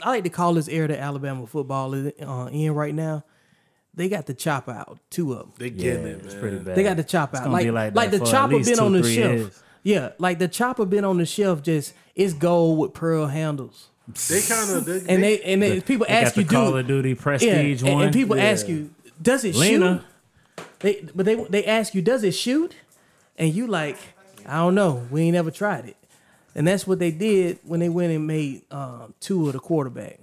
I like to call this era that Alabama football is uh, in right now. They got the chop out, two of them. They Yeah, getting it, it's man. pretty bad. They got the chop out. Like be like like, the chopper been two, on the shelf. years. Yeah, like the chopper been on the shelf. Just it's gold with pearl handles. They kind of. They, And they and they, people They ask got you, the Call of Duty yeah, Prestige and, one. and people Yeah. ask you, does it Lena. shoot? They but they they ask you, does it shoot? And you like, I don't know. We ain't never tried it. And that's what they did when they went and made um, two of the quarterback.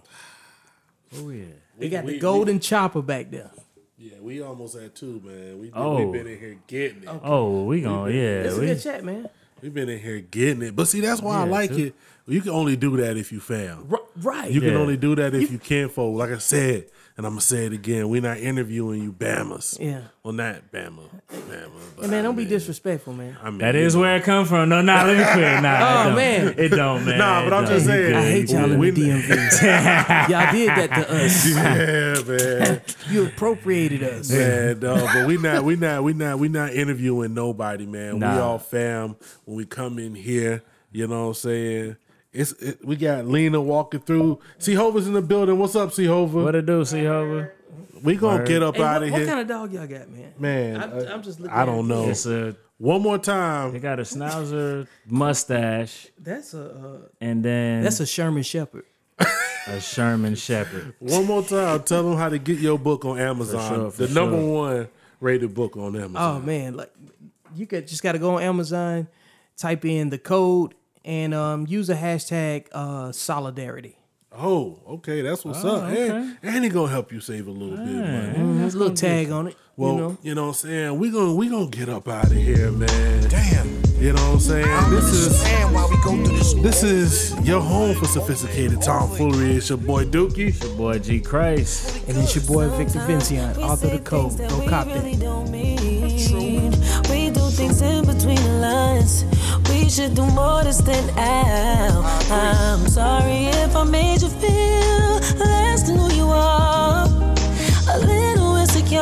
oh yeah. They got we- the golden chopper back there. yeah, we almost had two, man. We Oh. we been in here getting it. Oh, we gonna yeah. It's a good chat, man. We've been in here getting it. But see, that's why I like too. it. You can only do that if you fail. R- right. You can only do that if you can't fold. Like I said, and I'm gonna say it again. We're not interviewing you, Bamas. Yeah. Well, not Bama, Bama. But Hey, man, don't I be disrespectful, man. I mean, that you is know. where it come from. No, nah, let me quit. Nah, Oh, it man. it don't, man. Nah, but I'm just saying. I hate y'all in the We- DMV. y'all did that to us. Yeah, man. You appropriated us. man, no, but we not, we not, we not, we not interviewing nobody, man. We all fam when we come in here. You know what I'm saying? It's it, we got Lena walking through. See Hova's in the building. What's up, See Hova? What it do, see Hova? We gonna Word. get up Hey, out what, of what here, kind of dog y'all got, man? man. I'm, uh, I'm just looking. I don't it. know. It's a One more time. they time. got a schnauzer mustache That's a uh, and then that's a Sherman Shepherd. a Sherman Shepherd. One more time. Tell them how to get your book on Amazon. sure, for the number sure. one rated book on Amazon. Oh man, like you could just got to go on Amazon, type in the code, and um, use a hashtag uh, solidarity. Oh, okay. That's what's up. And, and he gonna help you save a little bit of money. There's a little tag on it. Well, you know, you know what I'm saying? We gonna we gonna get up out of here, man. Damn. You know what I'm saying? I This is understand why we go through this. this is your home for sophisticated tomfoolery. It's your boy Dookie. Your boy G Christ. and it's your boy Victor Vinziant, author of the code. Go cop that. We do things in between the lines. We should do more to stand out. I'm sorry if I made you feel less than who you are. A little insecure.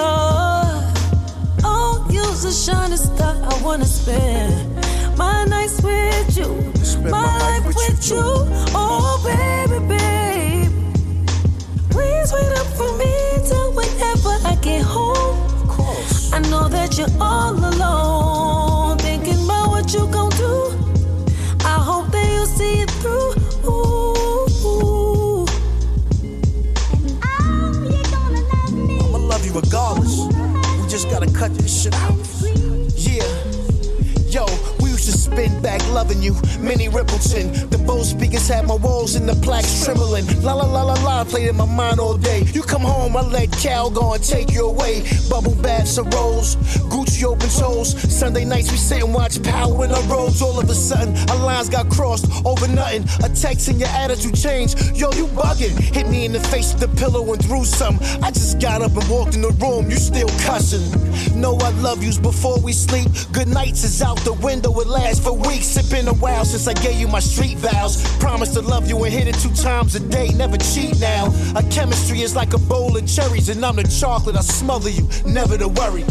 Oh, you's a shining star. I wanna spend my nights with you, my, life with you. Oh, baby, babe. Please wait up for me till whenever I get home. I know that you're all alone, regardless. We just gotta cut this shit out. Spin back loving you. Minnie Riperton. The Bose speakers had my walls and the plaques trembling. La la la la la played in my mind all day. You come home, I let Calgon take you away. Bubble baths and rolls, Gucci open toes. Sunday nights we sit and watch Power in our roads. All of a sudden, our lines got crossed over nothing. A text and your attitude changed. Yo, you bugging. Hit me in the face with the pillow and threw some. I just got up and walked in the room. You still cussing. Know I love yous before we sleep. Good nights is out the window. It lasts for weeks. It's been a while since I gave you my street vows. Promise to love you and hit it two times a day. Never cheat now. Our chemistry is like a bowl of cherries, and I'm the chocolate. I smother you. Never to worry.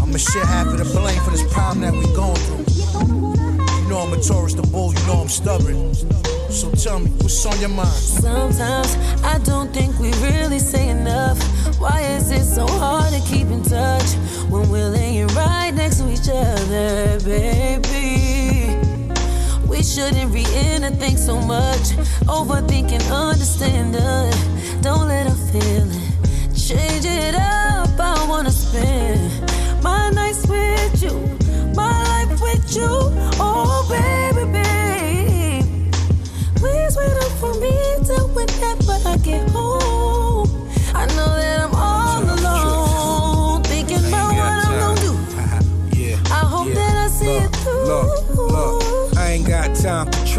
I'ma share half of the blame for this problem that we're going through. You know I'm a Taurus, the bull. You know I'm stubborn. So tell me, what's on your mind? Sometimes I don't think we really say enough. Why is it so hard to keep in touch when we're laying right next to each other, baby? We shouldn't read anything so much. Overthinking, understanding. Don't let her feel it. Change it up. I wanna spend my nights with you, my life with you.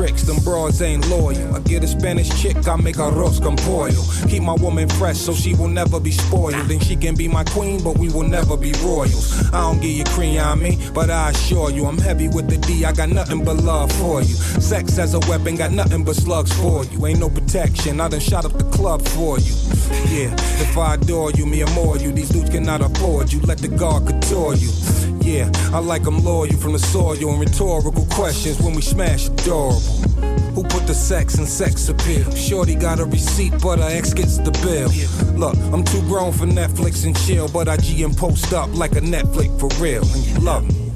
Tricks. them broads ain't loyal. I get a Spanish chick, I make arroz con pollo. Keep my woman fresh so she will never be spoiled. And she can be my queen, but we will never be royals. I don't give your cream on me, but I assure you, I'm heavy with the D, I got nothing but love for you. Sex as a weapon, got nothing but slugs for you. Ain't no protection, I done shot up the club for you. Yeah, if I adore you, me more you. These dudes cannot afford you, let the guard couture you. Yeah, I like them loyal from the soil and rhetorical questions when we smash adorable. Who put the sex in sex appeal? Shorty got a receipt, but her ex gets the bill. Look, I'm too grown for Netflix and chill, but I G and post up like a Netflix for real. And you love me.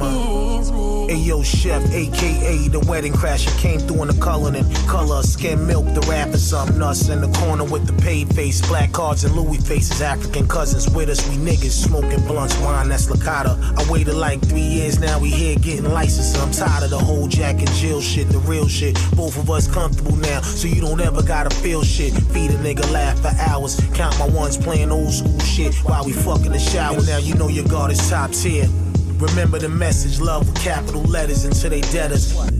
Know what it is, man. Hey, yo, chef, aka the wedding crasher, came through in the color and color, skim milk, the rapper, something nuts in the corner with the paid face, black cards and Louis faces, African cousins with us, we niggas smoking blunts, wine that's Licata. I waited like three years now, we here getting licensed. I'm tired of the whole Jack and Jill shit, the real shit. Both of us comfortable now, so you don't ever gotta feel shit. Feed a nigga laugh for hours, count my ones playing old school shit while we fucking the shower. Now you know your guard is top tier. Remember the message, love with capital letters until they dead us.